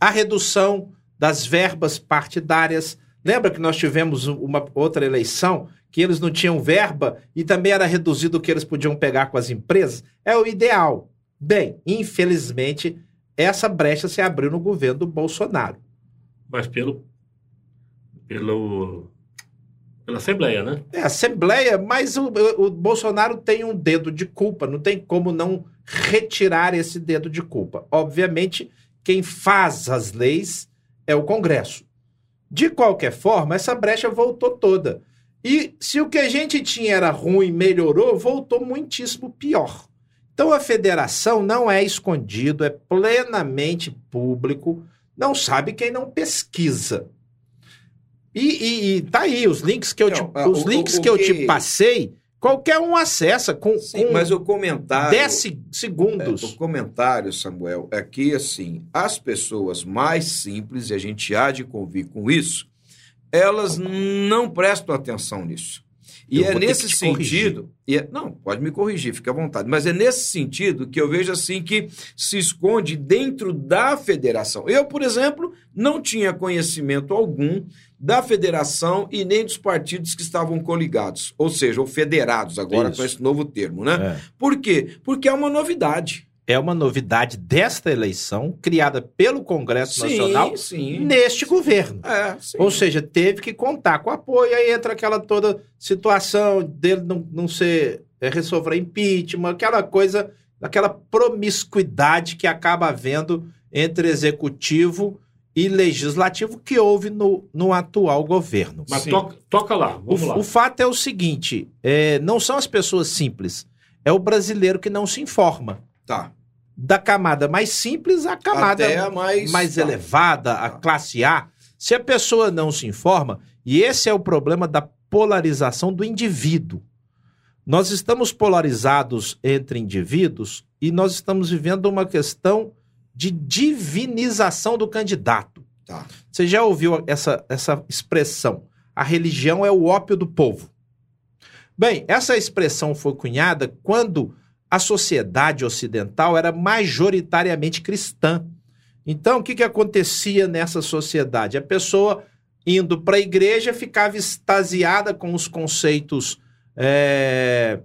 a redução das verbas partidárias. Lembra que nós tivemos uma outra eleição que eles não tinham verba e também era reduzido o que eles podiam pegar com as empresas? É o ideal. Bem, infelizmente, essa brecha se abriu no governo do Bolsonaro. mas pelo, pelo, pela Assembleia, né? É, Assembleia, mas o, o- o Bolsonaro tem um dedo de culpa, não tem como não retirar esse dedo de culpa. Obviamente, quem faz as leis é o Congresso. De qualquer forma, essa brecha voltou toda. E se o que a gente tinha era ruim, melhorou, voltou muitíssimo pior. Então a federação não é escondido, é plenamente público, não sabe quem não pesquisa. E, e- e tá aí, os links que eu te, Não, ah, os o- links o- o que eu te passei, qualquer um acessa com, Sim, mas o comentário. 10 se- É, segundos. o comentário, Samuel, é que, assim, as pessoas mais simples, e a gente há de convir com isso, elas não prestam atenção nisso. E Eu é nesse sentido. E é- não, pode me corrigir, fica à vontade. Mas é nesse sentido que eu vejo assim que se esconde dentro da federação. Eu, por exemplo, não tinha conhecimento algum da federação e nem dos partidos que estavam coligados, ou seja, ou federados agora Isso. com esse novo termo, né? É. Por quê? Porque é uma novidade. É uma novidade desta eleição, criada pelo Congresso Nacional sim. neste governo. É, sim. Ou seja, teve que contar com apoio, aí entra aquela toda situação dele não, não ser é, resolver impeachment, aquela coisa, aquela promiscuidade que acaba havendo entre executivo e legislativo que houve no, no atual governo. Mas Sim. toca, toca lá, O, vamos lá. o fato é o seguinte: é, não são as pessoas simples, é o brasileiro que não se informa. Tá. Da camada mais simples à camada Até mais... mais elevada, a Tá. classe A, se a pessoa não se informa, e esse é o problema da polarização do indivíduo. Nós estamos polarizados entre indivíduos e nós estamos vivendo uma questão de divinização do candidato. Tá. Você já ouviu essa, essa expressão? A religião é o ópio do povo. Bem, essa expressão foi cunhada quando a sociedade ocidental era majoritariamente cristã. Então, o que, que acontecia nessa sociedade? A pessoa indo para a igreja ficava extasiada com os conceitos é,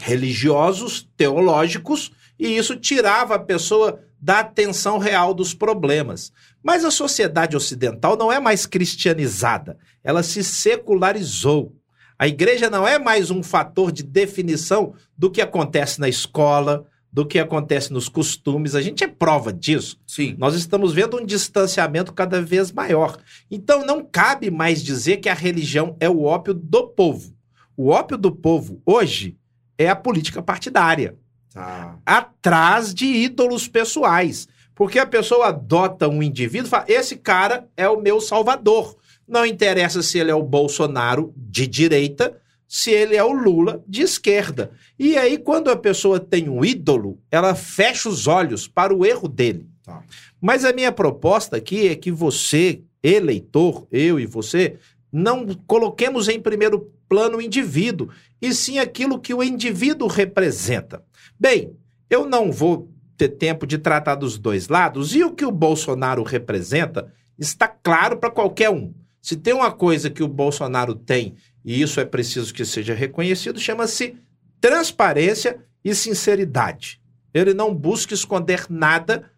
religiosos, teológicos, e isso tirava a pessoa da atenção real dos problemas. Mas a sociedade ocidental não é mais cristianizada, ela se secularizou. A igreja não é mais um fator de definição do que acontece na escola, do que acontece nos costumes. A gente é prova disso. Sim. Nós estamos vendo um distanciamento cada vez maior. Então não cabe mais dizer que a religião é o ópio do povo. O ópio do povo hoje é a política partidária Tá. atrás de ídolos pessoais. Porque a pessoa adota um indivíduo e fala: esse cara é o meu salvador. Não interessa se ele é o Bolsonaro de direita, se ele é o Lula de esquerda. E aí, quando a pessoa tem um ídolo, ela fecha os olhos para o erro dele. Tá. Mas a minha proposta aqui é que você, eleitor, eu e você, não coloquemos em primeiro plano o indivíduo, e sim aquilo que o indivíduo representa. Bem, eu não vou ter tempo de tratar dos dois lados, e o que o Bolsonaro representa está claro para qualquer um. Se tem uma coisa que o Bolsonaro tem, e isso é preciso que seja reconhecido, chama-se transparência e sinceridade. Ele não busca esconder nada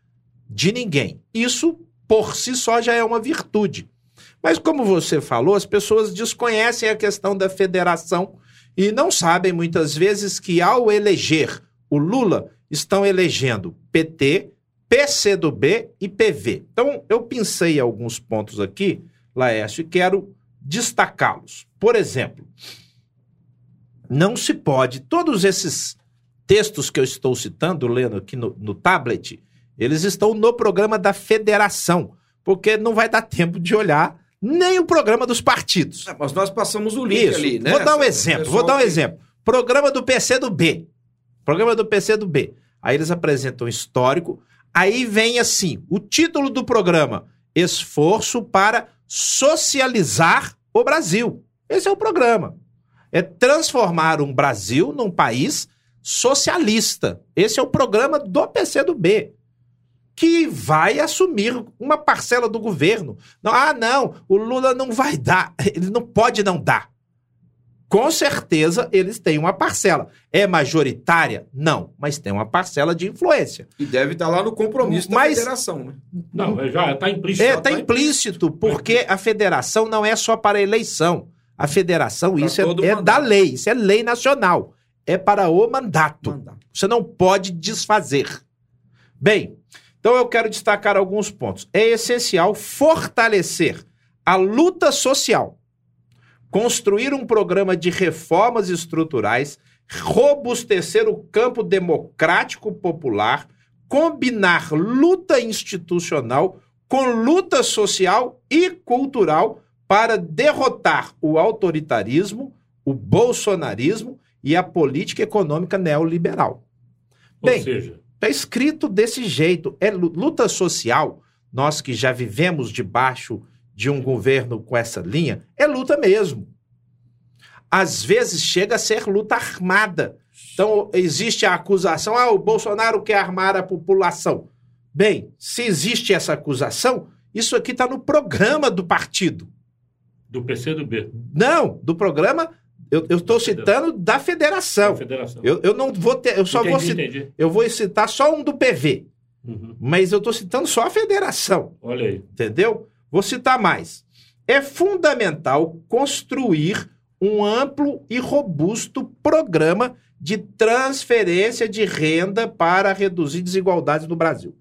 de ninguém. Isso, por si só, já é uma virtude. Mas, como você falou, as pessoas desconhecem a questão da federação e não sabem muitas vezes que, ao eleger o Lula, estão elegendo PT, PCdoB e PV. Então, eu pensei alguns pontos aqui, Laércio, e quero destacá-los. Por exemplo, não se pode, todos esses textos que eu estou citando, lendo aqui no, no tablet, eles estão no programa da federação, porque não vai dar tempo de olhar nem o programa dos partidos. É, mas nós passamos o link Isso. ali, né? Vou dar um Essa- exemplo, vou dar um que- exemplo. Programa do PC do B. Programa do PC do B. Aí eles apresentam histórico, aí vem assim, o título do programa: Esforço para socializar o Brasil. Esse é o programa. É transformar um Brasil num país socialista. Esse é o programa do PC do B que vai assumir uma parcela do governo. Não, ah, não, o Lula não vai dar, [LAUGHS] ele não pode não dar. Com certeza eles têm uma parcela. É majoritária? Não, mas tem uma parcela de influência. E deve estar lá no compromisso da Mas- federação, né? Não, é já está implícito. É, está tá implícito, porque a federação não é só para a eleição. A federação, Pra isso é, é da lei, isso é lei nacional. É para o mandato. Mandato. Você não pode desfazer. Bem, então eu quero destacar alguns pontos. É essencial fortalecer a luta social, construir um programa de reformas estruturais, robustecer o campo democrático popular, combinar luta institucional com luta social e cultural para derrotar o autoritarismo, o bolsonarismo e a política econômica neoliberal. Ou Bem, seja, Está escrito desse jeito. É lu- luta social. Nós que já vivemos debaixo de um governo com essa linha, é luta mesmo. Às vezes chega a ser luta armada. Então existe a acusação: ah, o Bolsonaro quer armar a população. Bem, se existe essa acusação, isso aqui está no programa do partido. do PC do B. Não, do programa Eu estou citando da federação. Da federação. Eu, eu não vou ter. Eu só entendi, vou citar. entendi. Eu vou citar só um do PV. Uhum. Mas eu estou citando só a federação. Olha aí. Entendeu? Vou citar mais. É fundamental construir um amplo e robusto programa de transferência de renda para reduzir desigualdades no Brasil.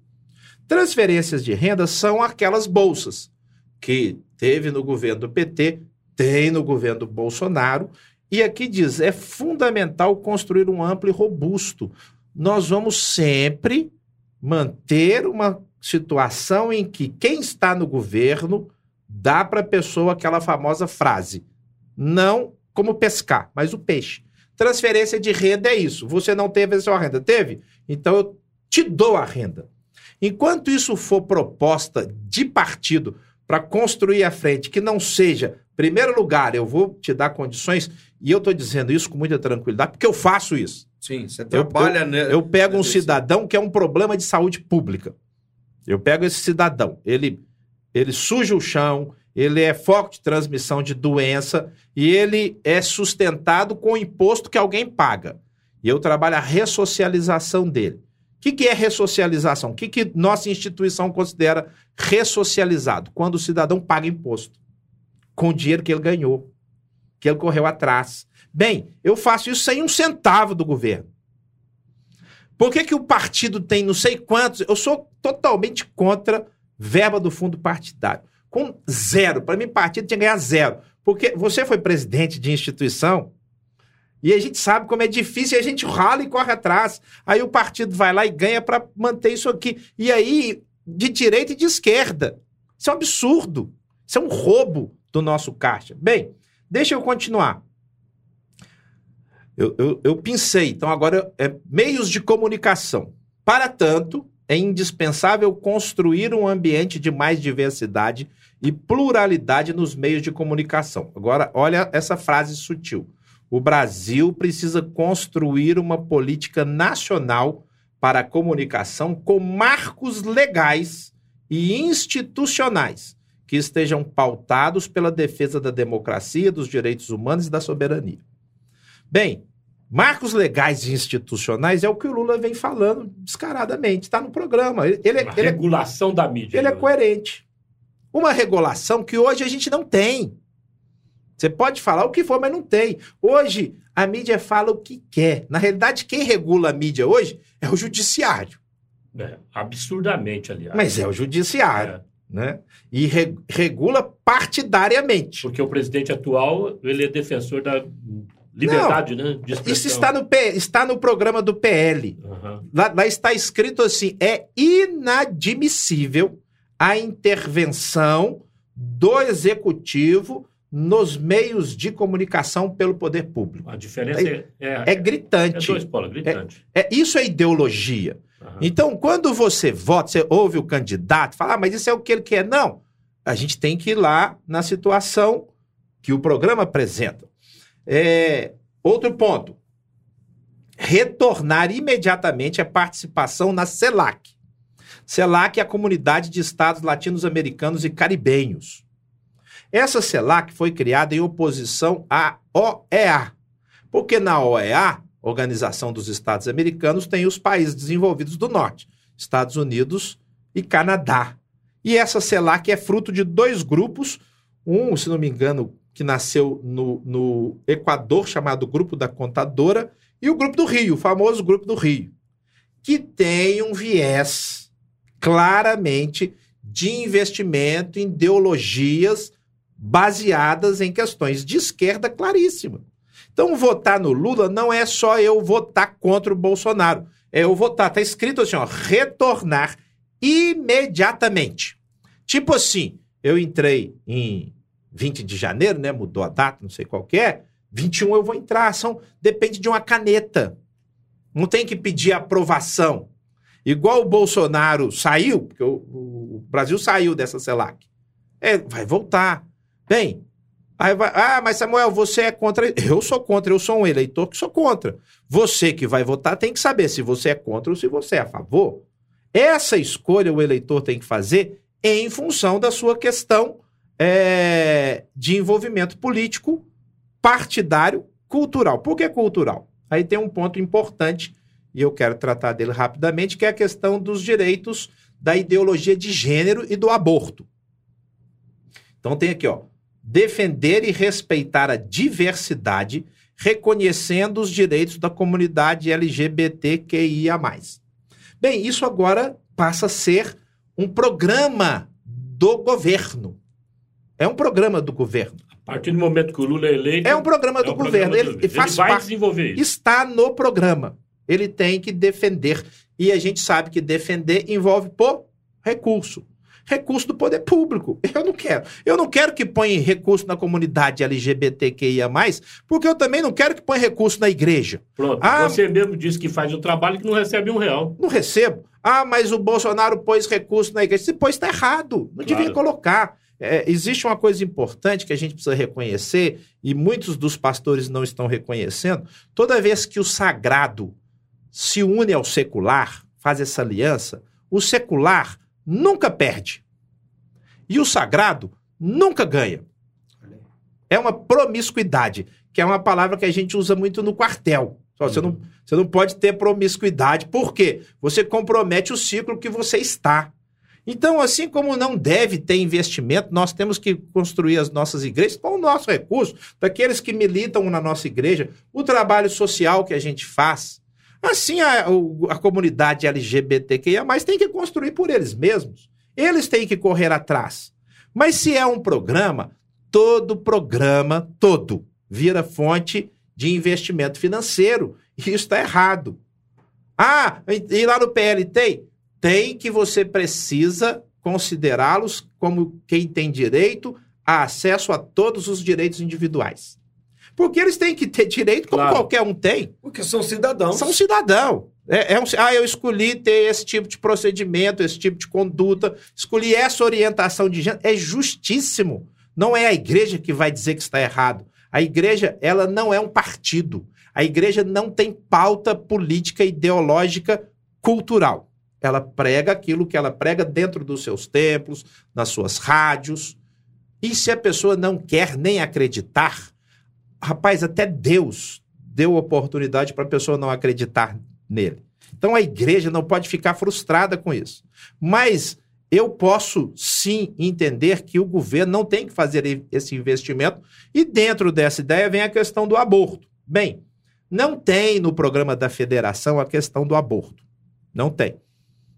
Transferências de renda são aquelas bolsas que teve no governo do PT, tem no governo do Bolsonaro, e aqui diz: é fundamental construir um amplo e robusto. Nós vamos sempre manter uma situação em que quem está no governo dá para a pessoa aquela famosa frase: não como pescar, mas o peixe. Transferência de renda é isso. Você não teve a sua renda? Teve? Então eu te dou a renda. Enquanto isso for proposta de partido para construir a frente que não seja, primeiro lugar, eu vou te dar condições, e eu estou dizendo isso com muita tranquilidade, porque eu faço isso. Sim, você Eu, trabalha, eu, né? eu pego um cidadão que é um problema de saúde pública. Eu pego esse cidadão, ele, ele suja o chão, ele é foco de transmissão de doença e ele é sustentado com o imposto que alguém paga. E eu trabalho a ressocialização dele. O que, que é ressocialização? O que, que nossa instituição considera ressocializado? Quando o cidadão paga imposto com o dinheiro que ele ganhou, que ele correu atrás. Bem, eu faço isso sem um centavo do governo. Por que, que o partido tem não sei quantos? Eu sou totalmente contra verba do fundo partidário. Com zero. Para mim, partido tinha que ganhar zero. Porque você foi presidente de instituição e a gente sabe como é difícil e a gente rala e corre atrás. Aí o partido vai lá e ganha para manter isso aqui. E aí, de direita e de esquerda. Isso é um absurdo. Isso é um roubo do nosso caixa. Bem, deixa eu continuar. Eu, eu, eu pensei, então agora é meios de comunicação. Para tanto, é indispensável construir um ambiente de mais diversidade e pluralidade nos meios de comunicação. Agora, olha essa frase sutil. O Brasil precisa construir uma política nacional para a comunicação com marcos legais e institucionais que estejam pautados pela defesa da democracia, dos direitos humanos e da soberania. Bem, marcos legais e institucionais é o que o Lula vem falando descaradamente, está no programa. Ele, ele, Uma ele é regulação da mídia. ele é né? coerente. Uma regulação que hoje a gente não tem. Você pode falar o que for, mas não tem. Hoje, a mídia fala o que quer. Na realidade, quem regula a mídia hoje é o judiciário. É, absurdamente, aliás. Mas é o judiciário, É, né? E re- regula partidariamente. porque o presidente atual, ele é defensor da liberdade, né? De expressão. Isso está no, P- está no programa do PL. Aham. Lá, lá está escrito assim: é inadmissível a intervenção do executivo nos meios de comunicação pelo poder público. A diferença é, é, É é gritante. dois polos, gritante. É, isso é ideologia. Aham. Então, quando você vota, você ouve o candidato, fala, ah, mas isso é o que ele quer. Não. A gente tem que ir lá na situação que o programa apresenta. É, outro ponto. Retornar imediatamente a participação na CELAC. CELAC é a Comunidade de Estados Latino-Americanos e Caribenhos. Essa CELAC foi criada em oposição à OEA, porque na OEA, Organização dos Estados Americanos, tem os países desenvolvidos do norte, Estados Unidos e Canadá. E essa CELAC é fruto de dois grupos, um, se não me engano, que nasceu no, no Equador, chamado Grupo da Contadora, e o Grupo do Rio, o famoso Grupo do Rio, que tem um viés claramente de investimento em ideologias baseadas em questões de esquerda claríssima. Então, votar no Lula não é só eu votar contra o Bolsonaro. É eu votar. Está escrito assim, ó, retornar imediatamente. Tipo assim, eu entrei em 20 de janeiro, né? Mudou a data, não sei qual que é. 21 eu vou entrar. São, depende de uma caneta. Não tem que pedir aprovação. Igual o Bolsonaro saiu, porque o, o Brasil saiu dessa CELAC. É, vai voltar. Bem, aí vai, ah, mas Samuel, você é contra. Eu sou contra, eu sou um eleitor que sou contra. Você que vai votar tem que saber se você é contra ou se você é a favor. Essa escolha o eleitor tem que fazer em função da sua questão é, de envolvimento político, partidário cultural. Por que cultural? Aí tem um ponto importante, e eu quero tratar dele rapidamente, que é a questão dos direitos da ideologia de gênero e do aborto. Então tem aqui, ó, defender e respeitar a diversidade, reconhecendo os direitos da comunidade LGBTQIA+. Bem, isso agora passa a ser um programa do governo. É um programa do governo. A partir do momento que o Lula é eleito. É um programa é do um governo. programa Ele, do- faz ele vai parte- desenvolver isso. Está no programa. Ele tem que defender. E a gente sabe que defender envolve por recurso. Recurso do poder público. [LAUGHS] Eu não quero. Eu não quero que ponha recurso na comunidade LGBTQIA, porque eu também não quero que ponha recurso na igreja. Pronto. Ah, Você mesmo disse que faz o trabalho e que não recebe um real. Não recebo. Ah, mas o Bolsonaro pôs recurso na igreja. Se pôs, está errado. Não devia Claro. colocar. É, existe uma coisa importante que a gente precisa reconhecer, e muitos dos pastores não estão reconhecendo. Toda vez que o sagrado se une ao secular, faz essa aliança, o secular nunca perde. E o sagrado nunca ganha. É uma promiscuidade, que é uma palavra que a gente usa muito no quartel. Só Você, não, você não pode ter promiscuidade, por quê? Você compromete o ciclo que você está. Então, assim como não deve ter investimento, nós temos que construir as nossas igrejas com o nosso recurso, daqueles que militam na nossa igreja, o trabalho social que a gente faz. Assim, a, a comunidade LGBTQIA, tem que construir por eles mesmos. Eles têm que correr atrás. Mas se é um programa, todo programa, todo, vira fonte de investimento financeiro. E isso está errado. Ah, e lá no PL tem? Tem que você precisa considerá-los como quem tem direito a acesso a todos os direitos individuais. Porque eles têm que ter direito como Claro. qualquer um tem. Porque são cidadãos. São cidadão. É, é um, ah, eu escolhi ter esse tipo de procedimento, esse tipo de conduta, escolhi essa orientação de gênero. É justíssimo. Não é a igreja que vai dizer que está errado. A igreja, ela não é um partido. A igreja não tem pauta política, ideológica, cultural. Ela prega aquilo que ela prega dentro dos seus templos, nas suas rádios. E se a pessoa não quer nem acreditar, rapaz, até Deus deu oportunidade para a pessoa não acreditar nele. Então a igreja não pode ficar frustrada com isso. Mas eu posso sim entender que o governo não tem que fazer esse investimento, e dentro dessa ideia vem a questão do aborto. Bem, não tem no programa da federação a questão do aborto. Não tem.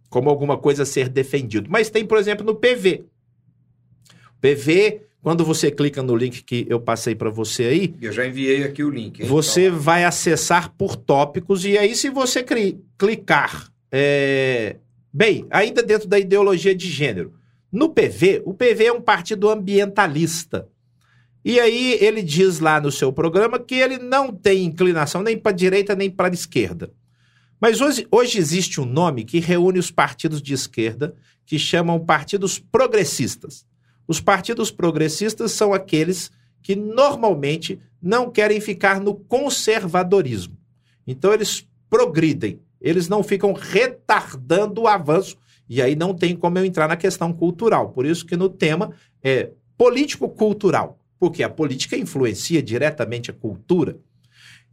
Como alguma coisa a ser defendido. Mas tem, por exemplo, no PV. PV, quando você clica no link que eu passei para você aí, Eu já enviei aqui o link. hein? você Então, vai acessar por tópicos e aí se você cri- clicar, é, bem, ainda dentro da ideologia de gênero, no PV, o PV é um partido ambientalista. E aí ele diz lá no seu programa que ele não tem inclinação nem para direita nem para esquerda. Mas hoje, hoje existe um nome que reúne os partidos de esquerda, que chamam partidos progressistas. Os partidos progressistas são aqueles que normalmente não querem ficar no conservadorismo. Então eles progridem, eles não ficam retardando o avanço. E aí não tem como eu entrar na questão cultural. Por isso que no tema é político-cultural, porque a política influencia diretamente a cultura.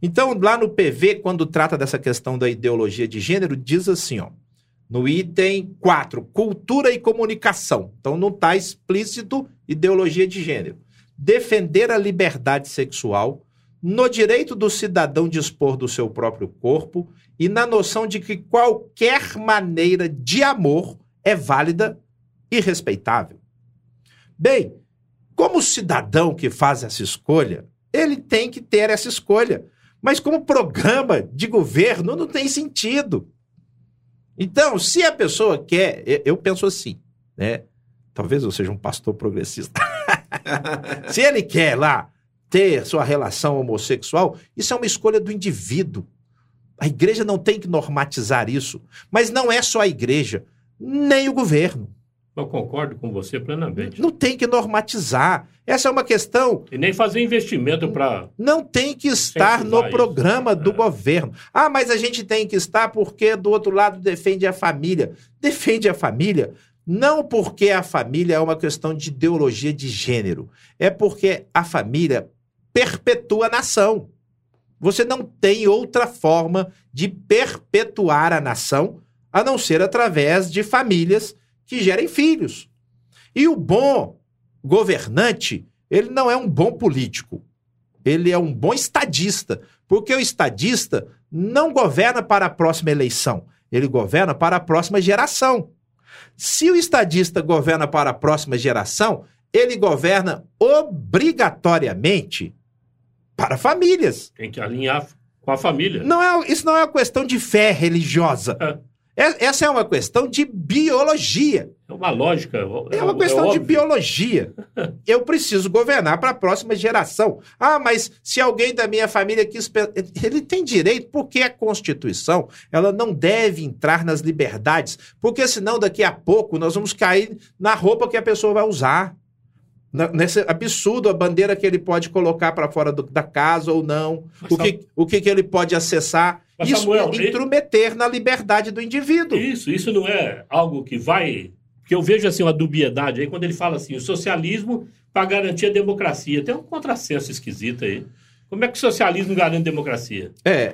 Então, lá no PV, quando trata dessa questão da ideologia de gênero, diz assim, ó, no item 4, cultura e comunicação. Então, não está explícito ideologia de gênero. Defender a liberdade sexual, no direito do cidadão dispor do seu próprio corpo e na noção de que qualquer maneira de amor é válida e respeitável. Bem, como cidadão que faz essa escolha, ele tem que ter essa escolha. Mas como programa de governo não tem sentido. Então, se a pessoa quer, eu- penso assim, né? Talvez eu seja um pastor progressista. [LAUGHS] se ele quer lá ter sua relação homossexual, isso é uma escolha do indivíduo. A igreja não tem que normatizar isso. Mas não é só a igreja, nem o governo. Eu concordo com você plenamente. Não tem que normatizar. Essa é uma questão E nem fazer investimento para. não tem que estar no Incentivar isso. programa do É. governo. Ah, mas a gente tem que estar porque do outro lado defende a família. Defende a família não porque a família é uma questão de ideologia de gênero, é porque a família perpetua a nação. Você não tem outra forma de perpetuar a nação a não ser através de famílias que gerem filhos. E o bom governante, ele não é um bom político. Ele é um bom estadista, porque o estadista não governa para a próxima eleição, ele governa para a próxima geração. Se o estadista governa para a próxima geração, ele governa obrigatoriamente para famílias. Tem que alinhar com a família. Não é, isso não é uma questão de fé religiosa. É, essa é uma questão de biologia. É uma lógica. É uma questão de biologia. [LAUGHS] Eu preciso governar para a próxima geração. Ah, mas se alguém da minha família quis. Ele tem direito, porque a Constituição ela não deve entrar nas liberdades. Porque senão, daqui a pouco, nós vamos cair na roupa que a pessoa vai usar. Nesse absurdo, a bandeira que ele pode colocar para fora do, da casa ou não, o que, o que, que ele pode acessar. Mas, isso Samuel, é intrometer na liberdade do indivíduo. Isso, isso não é algo que vai. Porque eu vejo assim uma dubiedade aí quando ele fala assim: o socialismo para garantir a democracia. Tem um contrassenso esquisito aí. Como é que o socialismo garante democracia? É,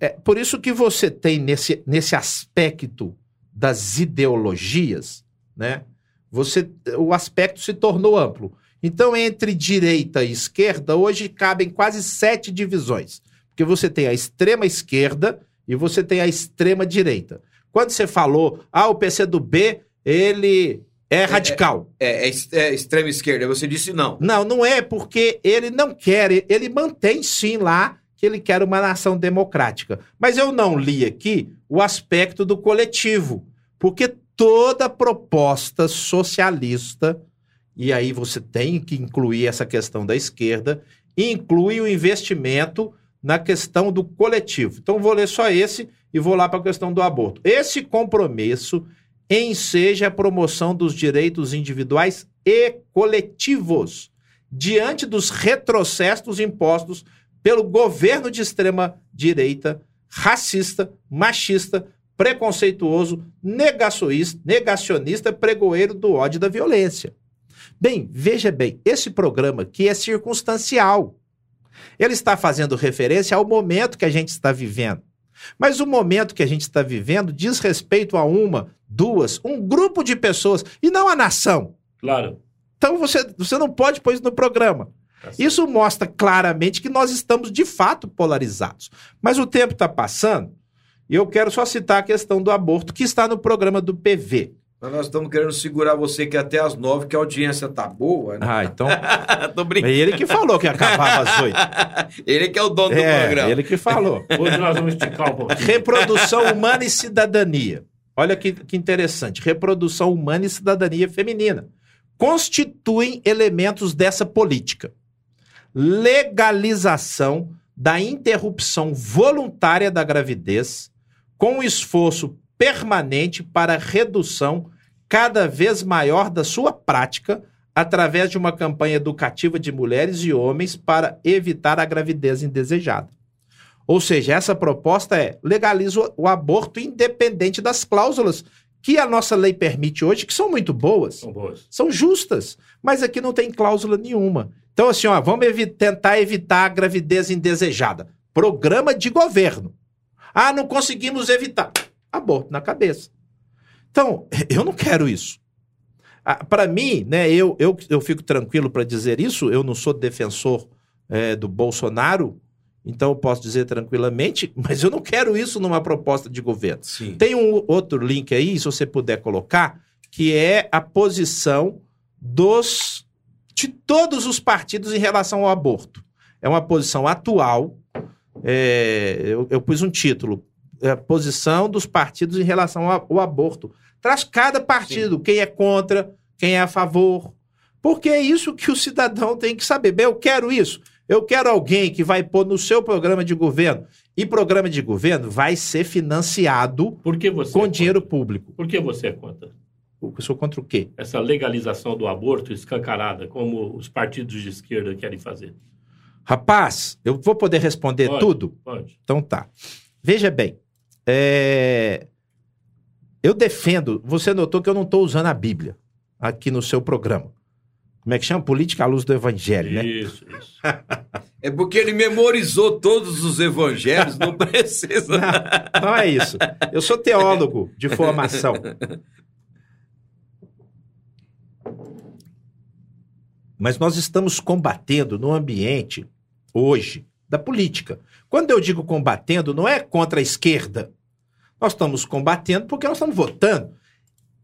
é por isso que você tem nesse, nesse aspecto das ideologias, né? Você, o aspecto se tornou amplo. Então, entre direita e esquerda, hoje cabem quase sete divisões. Porque você tem a extrema esquerda e você tem a extrema direita. Quando você falou, ah, o PCdoB, ele é, é radical. É, é, é, é, extrema esquerda, você disse não. Não, não é porque ele não quer, ele mantém sim lá que ele quer uma nação democrática. Mas eu não li aqui o aspecto do coletivo, porque toda proposta socialista, e aí você tem que incluir essa questão da esquerda, inclui o investimento na questão do coletivo. Então, vou ler só esse e vou lá para a questão do aborto. Esse compromisso enseja a promoção dos direitos individuais e coletivos diante dos retrocessos impostos pelo governo de extrema direita, racista, machista, preconceituoso, negacionista, pregoeiro do ódio e da violência. Bem, veja bem, esse programa aqui é circunstancial. Ele está fazendo referência ao momento que a gente está vivendo. Mas o momento que a gente está vivendo diz respeito a uma, duas, um grupo de pessoas e não a nação. Claro. Então você, você não pode pôr isso no programa. Tá isso mostra claramente que nós estamos de fato polarizados. Mas o tempo está passando e eu quero só citar a questão do aborto que está no programa do PV. Mas nós estamos querendo segurar você que até às nove, que a audiência tá boa. Né? Ah, então. [LAUGHS] Tô brincando. É ele que falou que acabava às oito. [LAUGHS] ele que é o dono é, do programa. Ele que falou. [LAUGHS] Hoje nós vamos esticar um pouquinho. Reprodução humana e cidadania. Olha que, que interessante. Reprodução humana e cidadania feminina constituem elementos dessa política. Legalização da interrupção voluntária da gravidez, com esforço permanente para redução cada vez maior da sua prática através de uma campanha educativa de mulheres e homens para evitar a gravidez indesejada. Ou seja, essa proposta é legaliza o aborto independente das cláusulas que a nossa lei permite hoje, que são muito boas, são, boas. são justas, mas aqui não tem cláusula nenhuma. Então, assim, ó, vamos evi tentar evitar a gravidez indesejada. Programa de governo. Ah, não conseguimos evitar aborto na cabeça. Então, [LAUGHS] eu não quero isso. Ah, para mim, né, eu, eu, eu fico tranquilo para dizer isso, eu não sou defensor é, do Bolsonaro, então eu posso dizer tranquilamente, [LAUGHS] mas eu não quero isso numa proposta de governo. Sim. Tem um outro link aí, se você puder colocar, que é a posição dos de todos os partidos em relação ao aborto. É uma posição atual. É, eu, eu pus um título: é, posição dos partidos em relação ao, aborto. Traz cada partido, Sim. quem é contra, quem é a favor. Porque é isso que o cidadão tem que saber. Bem, eu quero isso. Eu quero alguém que vai pôr no seu programa de governo. E programa de governo vai ser financiado com é dinheiro público. Por que você é contra? Eu sou contra o quê? Essa legalização do aborto escancarada, como os partidos de esquerda querem fazer. Rapaz, eu vou poder responder pode, tudo? Pode. Então tá. Veja bem, é... Eu defendo. Você notou que eu não estou usando a Bíblia aqui no seu programa. Como é que chama? Política à luz do Evangelho, né? Isso, isso. [LAUGHS] É porque ele memorizou todos os evangelhos, não precisa. Não, não é isso. Eu sou teólogo de formação. Mas nós estamos combatendo no ambiente, hoje, da política. Quando eu digo combatendo, não é contra a esquerda. Nós estamos combatendo porque nós estamos votando.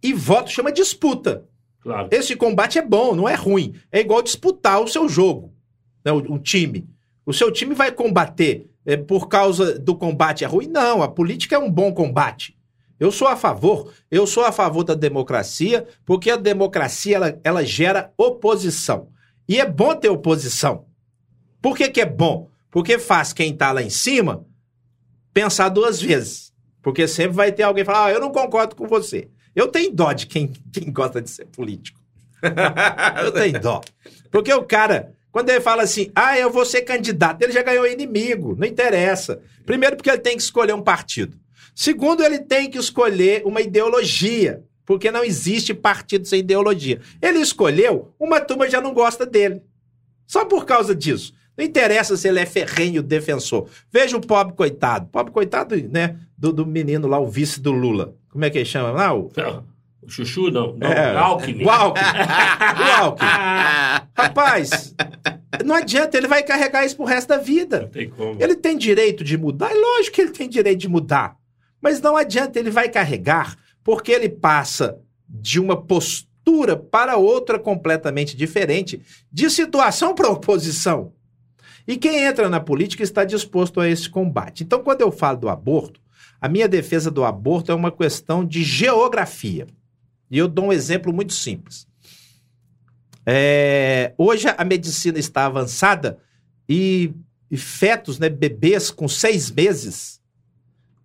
E voto chama disputa. Claro. Esse combate é bom, não é ruim. É igual disputar o seu jogo, né, um time. O seu time vai combater é, por causa do combate é ruim? Não, a política é um bom combate. Eu sou a favor, eu sou a favor da democracia, porque a democracia ela, ela gera oposição. E é bom ter oposição. Por que, que é bom? Porque faz quem está lá em cima pensar duas vezes. Porque sempre vai ter alguém falar, ah, eu não concordo com você. Eu tenho dó de quem, quem gosta de ser político. [LAUGHS] eu tenho dó. Porque o cara, quando ele fala assim, ah, eu vou ser candidato, ele já ganhou inimigo, não interessa. Primeiro, porque ele tem que escolher um partido. Segundo, ele tem que escolher uma ideologia, porque não existe partido sem ideologia. Ele escolheu, uma turma já não gosta dele. Só por causa disso. Não interessa se ele é ferrenho defensor. Veja o pobre coitado. Pobre coitado, né? Do, do menino lá, o vice do Lula. Como é que ele chama lá? O... O Chuchu, não. não É, Alckmin. O Alckmin. O Alckmin. Rapaz, não adianta, ele vai carregar isso pro resto da vida. Não tem como. Ele tem direito de mudar? É lógico que ele tem direito de mudar. Mas não adianta, ele vai carregar, porque ele passa de uma postura para outra completamente diferente, de situação para oposição. E quem entra na política está disposto a esse combate. Então, quando eu falo do aborto, a minha defesa do aborto é uma questão de geografia. E eu dou um exemplo muito simples. É, hoje a medicina está avançada e, e fetos, né, bebês com seis meses,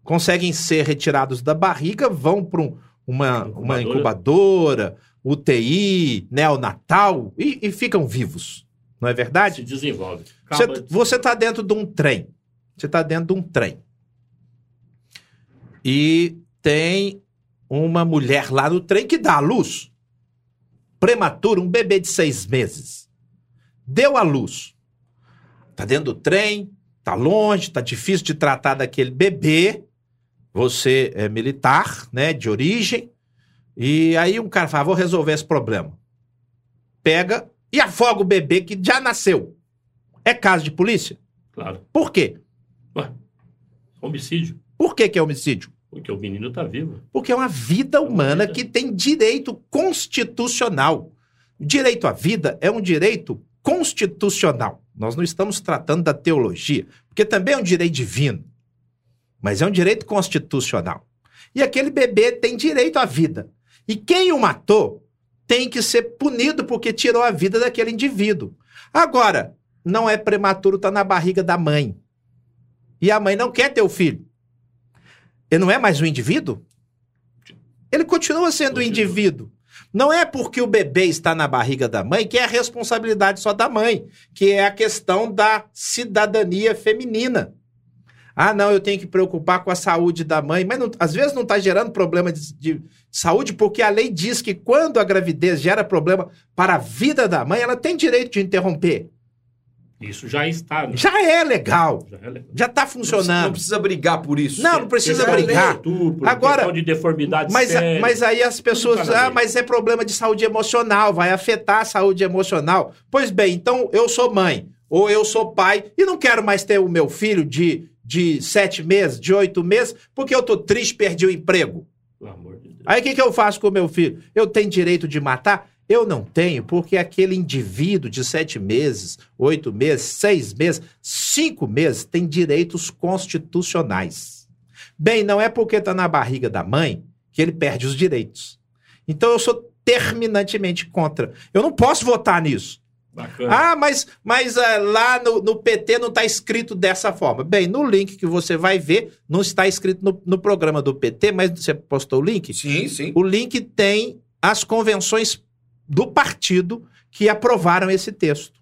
conseguem ser retirados da barriga, vão para um, uma, uma incubadora, UTI, neonatal e, e ficam vivos. Não é verdade? Se desenvolve. Você- Acaba de- Você está dentro de um trem. Você está dentro de um trem. E tem uma mulher lá no trem que dá à luz. Prematuro, um bebê de seis meses. Deu à luz. Está dentro do trem, está longe, está difícil de tratar daquele bebê. Você é militar, né, de origem. E aí um cara fala, vou resolver esse problema. Pega e afoga o bebê que já nasceu. É caso de polícia? Claro. Por quê? Ué, homicídio. Por que, que é homicídio? Porque o menino tá vivo. Porque é uma vida humana vida. que tem direito constitucional. Direito à vida é um direito constitucional. Nós não estamos tratando da teologia, porque também é um direito divino, mas é um direito constitucional. E aquele bebê tem direito à vida. E quem o matou tem que ser punido porque tirou a vida daquele indivíduo. Agora, não é prematuro, está na barriga da mãe. E a mãe não quer ter o filho. Ele não é mais um indivíduo? Ele continua sendo um indivíduo. Não é porque o bebê está na barriga da mãe que é a responsabilidade só da mãe, que é a questão da cidadania feminina. Ah, não, eu tenho que preocupar com a saúde da mãe, mas não- às vezes não está gerando problema de, de saúde, porque a lei diz que quando a gravidez gera problema para a vida da mãe, ela tem direito de interromper. Isso já está. né? Já é legal, Já é legal. já está Não funcionando. precisa brigar por isso. Não, não precisa brigar. estupro, Agora- de deformidade Mas, séria. mas aí as pessoas ah, mas é problema de saúde emocional, vai afetar a saúde emocional. Pois bem, então eu sou mãe, ou eu sou pai, e não quero mais ter o meu filho de, de sete meses, de oito meses, porque eu tô triste, perdi o emprego. Pelo amor de Deus. Aí o que, que eu faço com o meu filho? Eu tenho direito de matar? Eu não tenho, porque aquele indivíduo de sete meses, oito meses, seis meses, cinco meses tem direitos constitucionais. Bem, não é porque está na barriga da mãe que ele perde os direitos. Então eu sou terminantemente contra. Eu não posso votar nisso. Bacana. Ah, mas, mas ah, lá no, no PT não está escrito dessa forma. Bem, no link que você vai ver, não está escrito no, no programa do PT, mas você postou o link? Sim, sim. O link tem as convenções do partido que aprovaram esse texto.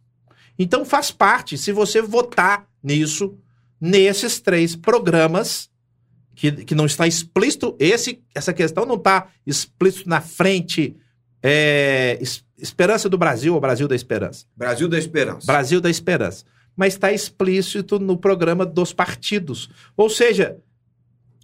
Então faz parte, se você votar nisso, nesses três programas, que, que não está explícito, esse, essa questão não está explícito na frente. é, Es- Esperança do Brasil ou Brasil da Esperança? Brasil da Esperança. Brasil da Esperança. mas está explícito no programa dos partidos. Ou seja,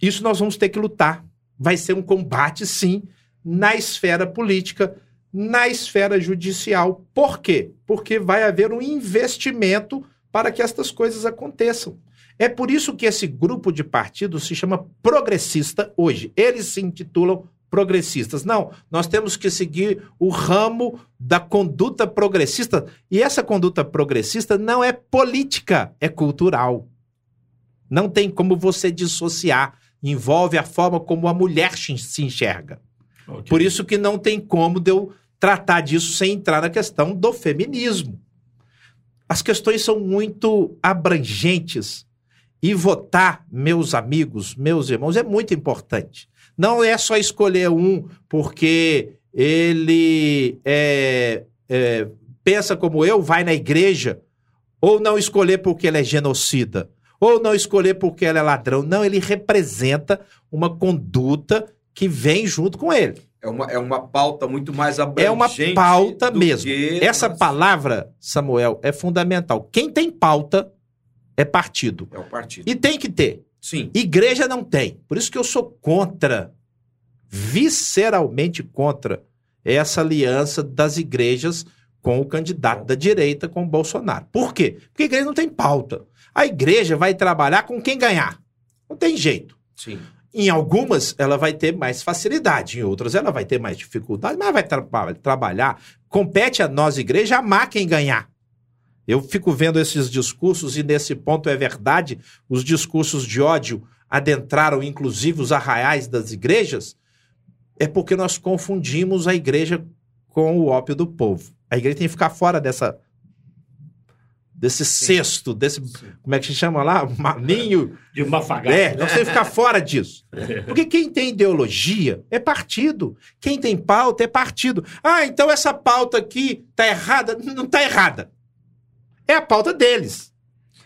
isso nós vamos ter que lutar. Vai ser um combate, sim, na esfera política, na esfera judicial. Por quê? Porque vai haver um investimento para que estas coisas aconteçam. É por isso que esse grupo de partidos se chama progressista hoje. Eles se intitulam progressistas. Não, nós temos que seguir o ramo da conduta progressista. E essa conduta progressista não é política, é cultural. Não tem como você dissociar. Envolve a forma como a mulher se enxerga. Okay. Por isso que não tem como de eu tratar disso sem entrar na questão do feminismo. As questões são muito abrangentes. E votar, meus amigos, meus irmãos, é muito importante. Não é só escolher um porque ele é, é, pensa como eu, vai na igreja, ou não escolher porque ele é genocida, ou não escolher porque ele é ladrão. Não, ele representa uma conduta que vem junto com ele. É uma, é uma pauta muito mais abrangente. É uma pauta mesmo. Essa palavra, Samuel, é fundamental. Quem tem pauta é partido. É o partido. E tem que ter. Sim. Igreja não tem. Por isso que eu sou contra, visceralmente contra, essa aliança das igrejas com o candidato da direita, com o Bolsonaro. Por quê? Porque a igreja não tem pauta. A igreja vai trabalhar com quem ganhar. Não tem jeito. Sim. Em algumas, ela vai ter mais facilidade, em outras, ela vai ter mais dificuldade, mas vai tra trabalhar. Compete a nós, igreja, amar quem ganhar. Eu fico vendo esses discursos e nesse ponto é verdade, os discursos de ódio adentraram inclusive os arraiais das igrejas, é porque nós confundimos a igreja com o ópio do povo. A igreja tem que ficar fora dessa desse Sim. cesto, desse Sim. como é que se chama lá, [LAUGHS] maninho de mafagada. É, nós temos que ficar fora disso. Porque quem tem ideologia é partido. Quem tem pauta é partido. Ah, então essa pauta aqui tá errada? Não tá errada. É a pauta deles.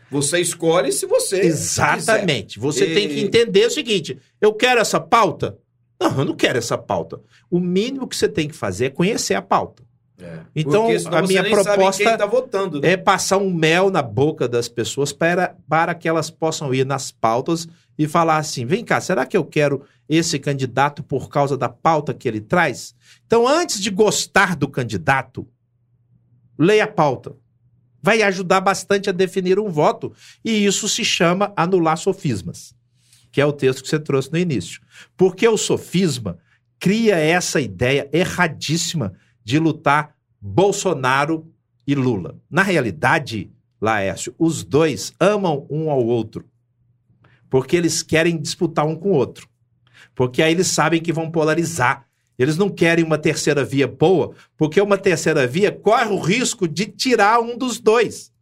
Você escolhe se você. Exatamente. Quiser. Você e... tem que entender o seguinte: eu quero essa pauta? Não, eu não quero essa pauta. O mínimo que você tem que fazer é conhecer a pauta. É. Então, a minha proposta tá votando, né? é passar um mel na boca das pessoas para, para que elas possam ir nas pautas e falar assim: vem cá, será que eu quero esse candidato por causa da pauta que ele traz? Então, antes de gostar do candidato, leia a pauta vai ajudar bastante a definir um voto. E isso se chama anular sofismas, que é o texto que você trouxe no início. Porque o sofisma cria essa ideia erradíssima de lutar Bolsonaro e Lula. Na realidade, Laércio, os dois amam um ao outro. Porque eles querem disputar um com o outro. Porque aí eles sabem que vão polarizar eles não querem uma terceira via boa, porque uma terceira via corre o risco de tirar um dos dois.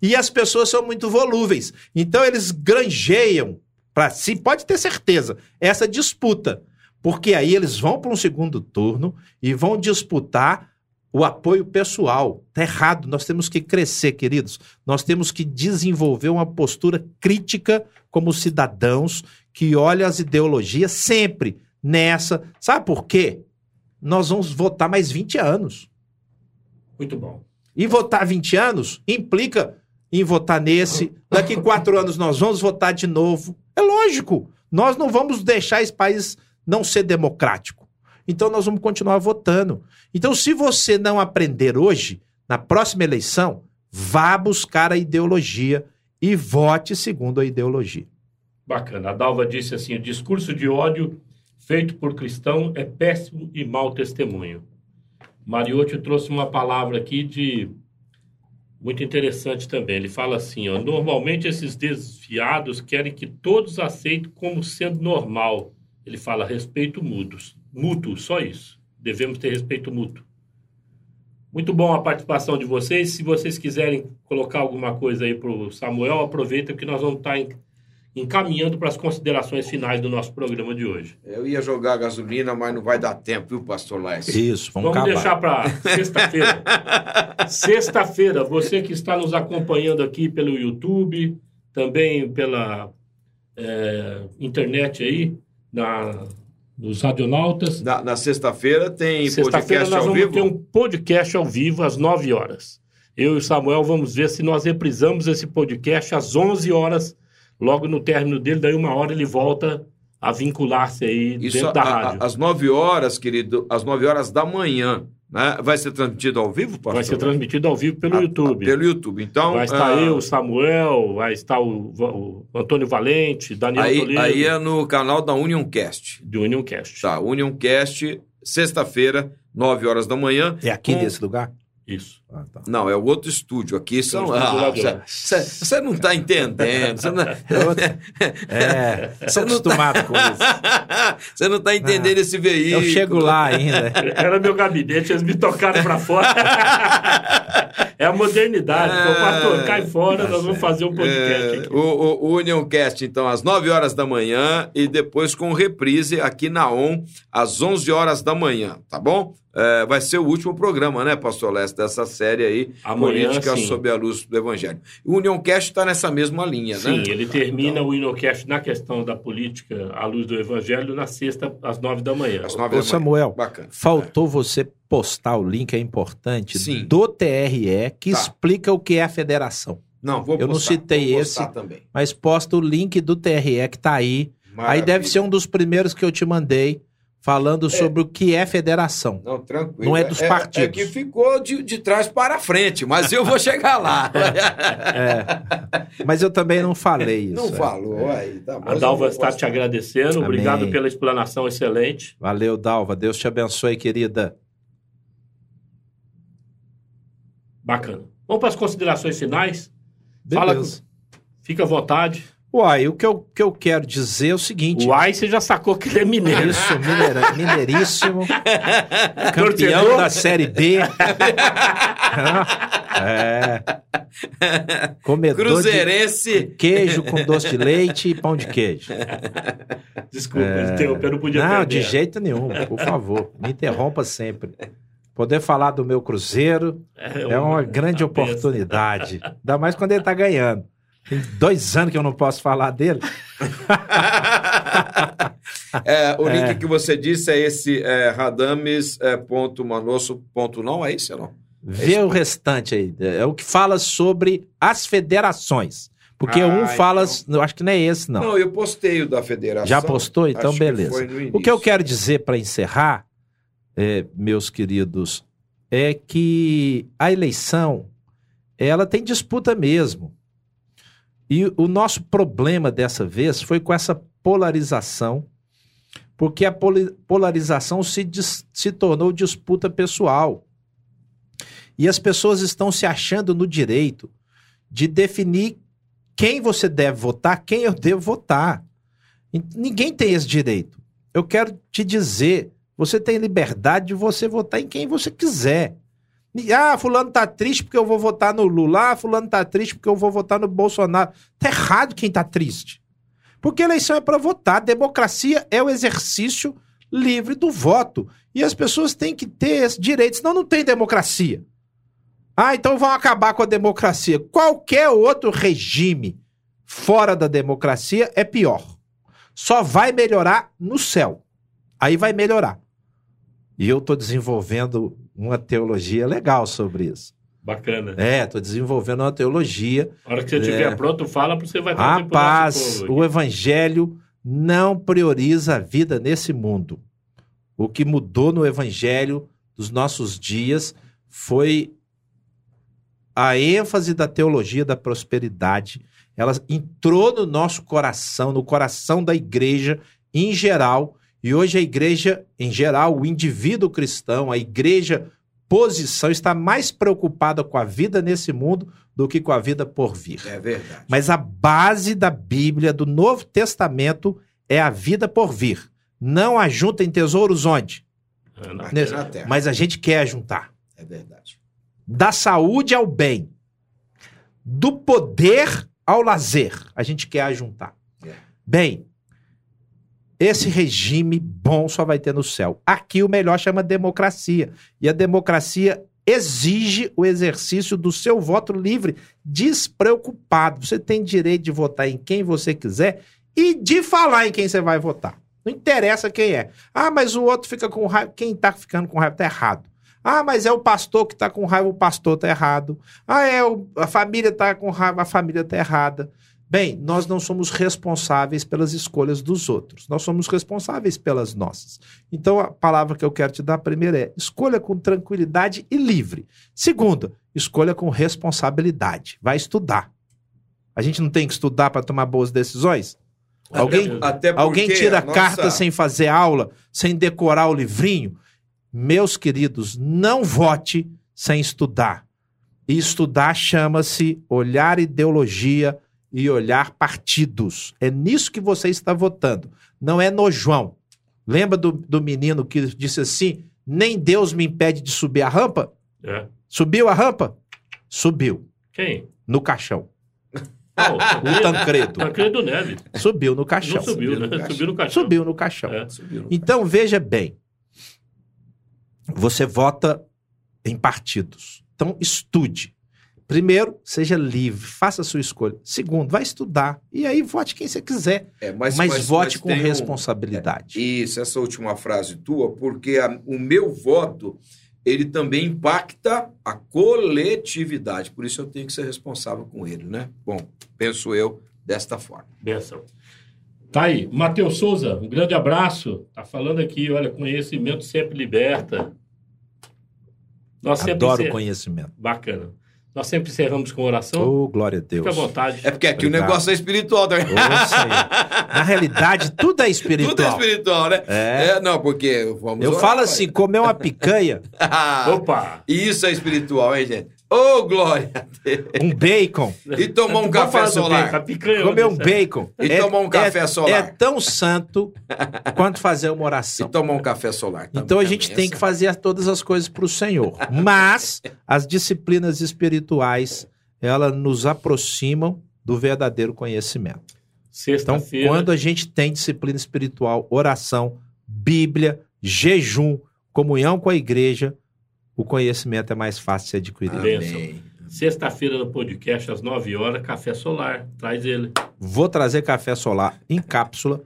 E as pessoas são muito volúveis. Então eles granjeiam para si, pode ter certeza, essa disputa. Porque aí eles vão para um segundo turno e vão disputar o apoio pessoal. Está errado. Nós temos que crescer, queridos. Nós temos que desenvolver uma postura crítica como cidadãos que olham as ideologias sempre nessa. Sabe por quê? Nós vamos votar mais 20 anos. Muito bom. E votar 20 anos implica em votar nesse. Daqui [LAUGHS] quatro anos nós vamos votar de novo. É lógico. Nós não vamos deixar esse país não ser democrático. Então nós vamos continuar votando. Então, se você não aprender hoje, na próxima eleição, vá buscar a ideologia e vote segundo a ideologia. Bacana. A Dalva disse assim: o discurso de ódio feito por cristão é péssimo e mau testemunho. Mariotti trouxe uma palavra aqui de muito interessante também. Ele fala assim, ó, normalmente esses desviados querem que todos aceitem como sendo normal. Ele fala respeito mútuo, mútuo, só isso. Devemos ter respeito mútuo. Muito bom a participação de vocês. Se vocês quiserem colocar alguma coisa aí para o Samuel, aproveita que nós vamos estar em encaminhando para as considerações finais do nosso programa de hoje. Eu ia jogar gasolina, mas não vai dar tempo, viu, pastor Laércio? Isso, vamos, vamos deixar para sexta-feira. [LAUGHS] sexta-feira, você que está nos acompanhando aqui pelo YouTube, também pela é, internet aí, na, nos radionautas. Na, na sexta-feira tem sexta podcast ao vivo? Ter um podcast ao vivo às 9 horas. Eu e o Samuel vamos ver se nós reprisamos esse podcast às 11 horas, logo no término dele, daí uma hora ele volta a vincular-se aí Isso dentro da a- a- rádio. às 9 horas, querido, às 9 horas da manhã. Né? Vai ser transmitido ao vivo, pastor? Vai ser transmitido ao vivo pelo Ah, YouTube. Pelo YouTube. Então, vai estar ah, eu, o Samuel, vai estar o, o Antônio Valente, Daniel aí, Toledo, aí é no canal da Unioncast. do Unioncast. Tá, Unioncast, sexta-feira, 9 horas da manhã. É aqui Com- nesse lugar? Isso. Ah, tá. Não, é o outro estúdio. Aqui são. Ah, você- não está entendendo. Você não, É, [LAUGHS] sou Você não tá- acostumado com isso. [LAUGHS] você não está entendendo esse veículo. Eu chego lá ainda. Era meu gabinete, eles me tocaram pra fora. [LAUGHS] é a modernidade. Ah, pastor, cai fora, nós vamos fazer um podcast É, aqui. o, o, o Unioncast, então, às 9 horas da manhã e depois com reprise aqui na ON, às 11 horas da manhã, tá bom? É, vai ser o último programa, né, Pastor Leste, dessa série aí, Amanhã, Política sim. sob a Luz do Evangelho. O Unioncast está nessa mesma linha, Sim, né? ele termina o Inocast na questão da política à luz do Evangelho na sexta, às nove da manhã. Às 9 Ô, da manhã. Samuel, Bacana. faltou você postar o link, é importante, Sim. do TRE, que Tá. explica o que é a federação. Não, vou Eu não citei esse. postar também. Mas posta o link do TRE que tá aí. Aí Maravilha. deve ser um dos primeiros que eu te mandei, falando sobre o que é federação. Não, tranquilo. Não é dos É, partidos. que ficou de, de trás para frente, mas eu vou chegar lá. [LAUGHS] É. Mas eu também não falei isso. Não é. falou aí, tá bom. A Dalva está te agradecendo. Amém. Obrigado pela explanação excelente. Valeu, Dalva. Deus te abençoe, querida. Bacana. Vamos para as considerações finais? Fala Beleza. Fica à vontade. Uai, o que eu, que eu quero dizer é o seguinte. O Ai, você já sacou que ele é mineiro. Isso, mineira, mineiríssimo, [LAUGHS] campeão da Série B. [LAUGHS] é. Comedor Cruzeirense. de queijo com doce de leite e pão de queijo. Desculpa, interromper, eu não podia Não, perder. de jeito nenhum, por favor. Me interrompa sempre. Poder falar do meu Cruzeiro é uma grande uma benção. oportunidade. Ainda mais quando ele tá ganhando. Tem dois anos que eu não posso falar dele. [LAUGHS] É, o link que você disse é esse é, radames é, não, é isso ou não? Vê o restante aí. É o que fala sobre as federações. Porque Ah, um fala. então. Eu acho que não é esse, não. Não, eu postei o da federação. Já postou? Então, Acho que beleza. no O que eu quero dizer para encerrar, é, meus queridos, é que a eleição ela tem disputa mesmo. E o nosso problema dessa vez foi com essa polarização, porque a polarização se, se tornou disputa pessoal. E as pessoas estão se achando no direito de definir quem você deve votar, quem eu devo votar. Ninguém tem esse direito. Eu quero te dizer, você tem liberdade de você votar em quem você quiser. Ah, fulano tá triste porque eu vou votar no Lula. Ah, fulano tá triste porque eu vou votar no Bolsonaro. Tá errado quem tá triste. Porque eleição é para votar. Democracia é o exercício livre do voto. E as pessoas têm que ter esse direito, senão não tem democracia. Ah, então vão acabar com a democracia. Qualquer outro regime fora da democracia é pior. Só vai melhorar no céu. Aí vai melhorar. E eu estou desenvolvendo uma teologia legal sobre isso. Bacana. É, estou desenvolvendo uma teologia. A hora que você estiver pronto, fala para você vai nosso Rapaz, povo o evangelho não prioriza a vida nesse mundo. O que mudou no evangelho dos nossos dias foi a ênfase da teologia da prosperidade. Ela entrou no nosso coração, no coração da igreja em geral. E hoje a igreja, em geral, o indivíduo cristão, a igreja posição, está mais preocupada com a vida nesse mundo do que com a vida por vir. É verdade. Mas a base da Bíblia, do Novo Testamento, é a vida por vir. Não ajuntem tesouros onde? Aqui Nesse- na terra. Mas a gente quer juntar. É verdade. Da saúde ao bem. Do poder ao lazer. A gente quer ajuntar. É. Bem, esse regime bom só vai ter no céu. Aqui o melhor chama democracia. E a democracia exige o exercício do seu voto livre, despreocupado. Você tem direito de votar em quem você quiser e de falar em quem você vai votar. Não interessa quem é. Ah, mas o outro fica com raiva. Quem tá ficando com raiva tá errado. Ah, mas é o pastor que está com raiva, o pastor está errado. Ah, é o, a família está com raiva, a família está errada. Bem, nós não somos responsáveis pelas escolhas dos outros, nós somos responsáveis pelas nossas. Então, a palavra que eu quero te dar primeiro é: escolha com tranquilidade e livre. Segunda, escolha com responsabilidade. Vai estudar. A gente não tem que estudar para tomar boas decisões? Alguém, Até alguém tira a nossa- carta sem fazer aula, sem decorar o livrinho? Meus queridos, não vote sem estudar. E estudar chama-se olhar ideologia e olhar partidos. É nisso que você está votando. Não é no João. Lembra do, do menino que disse assim: nem Deus me impede de subir a rampa? É. Subiu a rampa? Subiu. Quem? No caixão. [LAUGHS] Ah, o O Tancredo. Tancredo Neves. Subiu no caixão. Não subiu, Subiu no né? caixão. Subiu no caixão. Subiu no caixão. É. Subiu. Então veja bem, você vota em partidos. Então estude. Primeiro, seja livre, faça a sua escolha. Segundo, vai estudar. E aí vote quem você quiser. É, Mas, mas, vote mas com tem um- responsabilidade. Isso, essa última frase tua, porque a- o meu voto ele também impacta a coletividade. Por isso eu tenho que ser responsável com ele, né? Bom, penso eu desta forma. Benção. Tá aí. Matheus Souza, um grande abraço. Tá falando aqui, olha, conhecimento sempre liberta. Nós sempre Adoro encer- conhecimento. Bacana. Nós sempre encerramos com oração. Oh, glória a Deus. Fica à vontade. É porque aqui o Obrigado. negócio é espiritual também. Senhor. Na realidade, tudo é espiritual. Tudo é espiritual, né? É. não, porque vamos Eu orar, falo pai. assim, comer uma picanha, [LAUGHS] Opa! Isso é espiritual, hein, gente? Ô, glória a Deus. um bacon, E tomar um café solar. bacon, a picanha, comer um Odessa. bacon. E tomar um café é, solar. É tão santo quanto fazer uma E oração. tomar um café solar. Então a gente tem que fazer todas as coisas para o Senhor. Mas as disciplinas espirituais, elas nos aproximam do verdadeiro conhecimento. Então, quando a gente tem disciplina espiritual, oração, Bíblia, jejum, comunhão com a igreja, o conhecimento é mais fácil de ser adquirido. Amém. Sexta-feira no podcast, às 9 horas, Café Solar. Traz ele. Vou trazer café solar em cápsula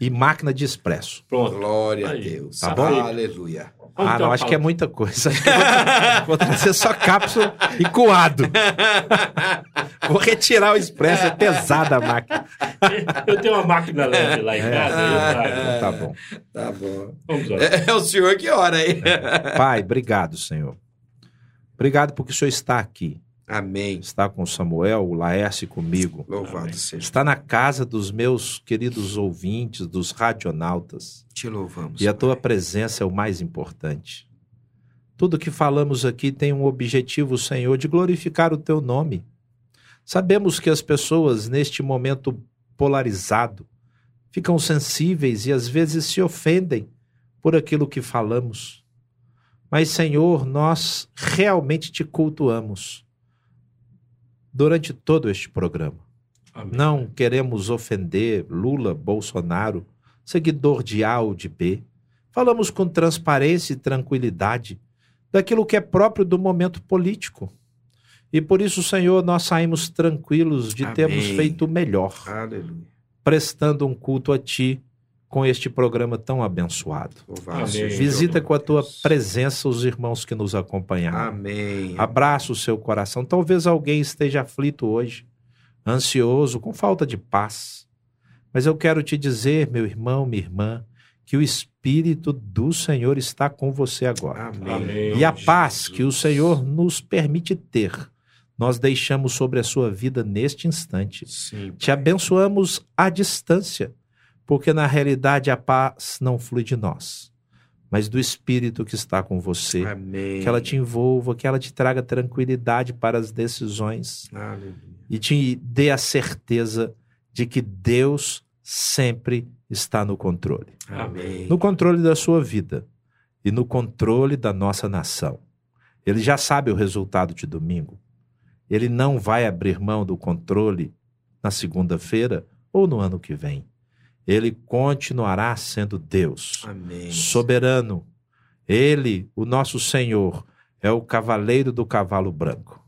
e máquina de expresso. Pronto. Glória Aí, a Deus. tá bom? Aleluia. Vamos ah, não, acho que é muita coisa. [LAUGHS] Acho que eu vou, tra- vou trazer só cápsula e coado. [LAUGHS] Vou retirar o expresso, é pesada a máquina. Eu tenho uma máquina leve lá em É. casa. Então tá bom. Tá bom. Vamos lá. É, é o senhor que ora aí. Pai, obrigado, Senhor. Obrigado porque o Senhor está aqui. Amém. Está com Samuel, o Laércio e comigo. Louvado Amém. seja. Está na casa dos meus queridos ouvintes, dos radionautas. Te louvamos. E a tua Pai. presença é o mais importante. Tudo que falamos aqui tem um objetivo, Senhor, de glorificar o teu nome. Sabemos que as pessoas, neste momento polarizado, ficam sensíveis e às vezes se ofendem por aquilo que falamos. Mas, Senhor, nós realmente te cultuamos durante todo este programa. Amém. Não queremos ofender Lula, Bolsonaro, seguidor de A ou de B. Falamos com transparência e tranquilidade daquilo que é próprio do momento político. E por isso, Senhor, nós saímos tranquilos de Amém. termos feito o melhor, Aleluia. prestando um culto a Ti com este programa tão abençoado. Amém. Visita com a Tua Deus. presença os irmãos que nos acompanharam. Amém. Abraça o seu coração. Talvez alguém esteja aflito hoje, ansioso, com falta de paz. Mas eu quero te dizer, meu irmão, minha irmã, que o Espírito do Senhor está com você agora. Amém. Amém. E a paz que o Senhor nos permite ter, nós deixamos sobre a sua vida neste instante. Sim. Te abençoamos à distância, porque na realidade a paz não flui de nós, mas do Espírito que está com você Amém. que ela te envolva, que ela te traga tranquilidade para as decisões Aleluia. e te dê a certeza de que Deus sempre está no controle Amém. no controle da sua vida e no controle da nossa nação. Ele já sabe o resultado de domingo. Ele não vai abrir mão do controle na segunda-feira ou no ano que vem. Ele continuará sendo Deus Amém. soberano. Ele, o nosso Senhor, é o cavaleiro do cavalo branco.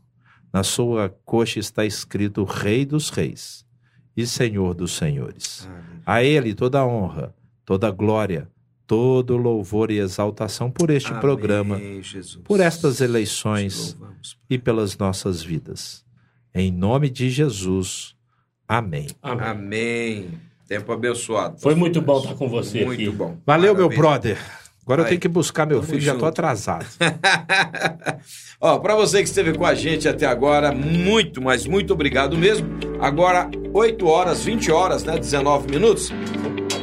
Na sua coxa está escrito Rei dos Reis e Senhor dos Senhores. Aleluia. A Ele toda a honra, toda a glória, todo louvor e exaltação por este Amém, programa, Jesus. por estas eleições louvamos. e pelas nossas vidas. Em nome de Jesus. Amém. Amém. Amém. Tempo abençoado. Foi muito bom estar com você Muito aqui. bom. Valeu, meu Parabéns. brother. Agora eu Vai. tenho que buscar meu Tamo filho, já tô junto. atrasado. [LAUGHS] Ó, para você que esteve com a gente até agora, muito, mas muito obrigado mesmo. Agora, 8 horas, 20 horas, né? 19 minutos.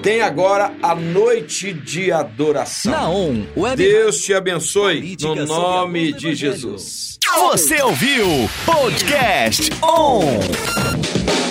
Tem agora a noite de adoração. Naon Web Deus te abençoe no nome de Evangelho. Jesus. Você ouviu Podcast On!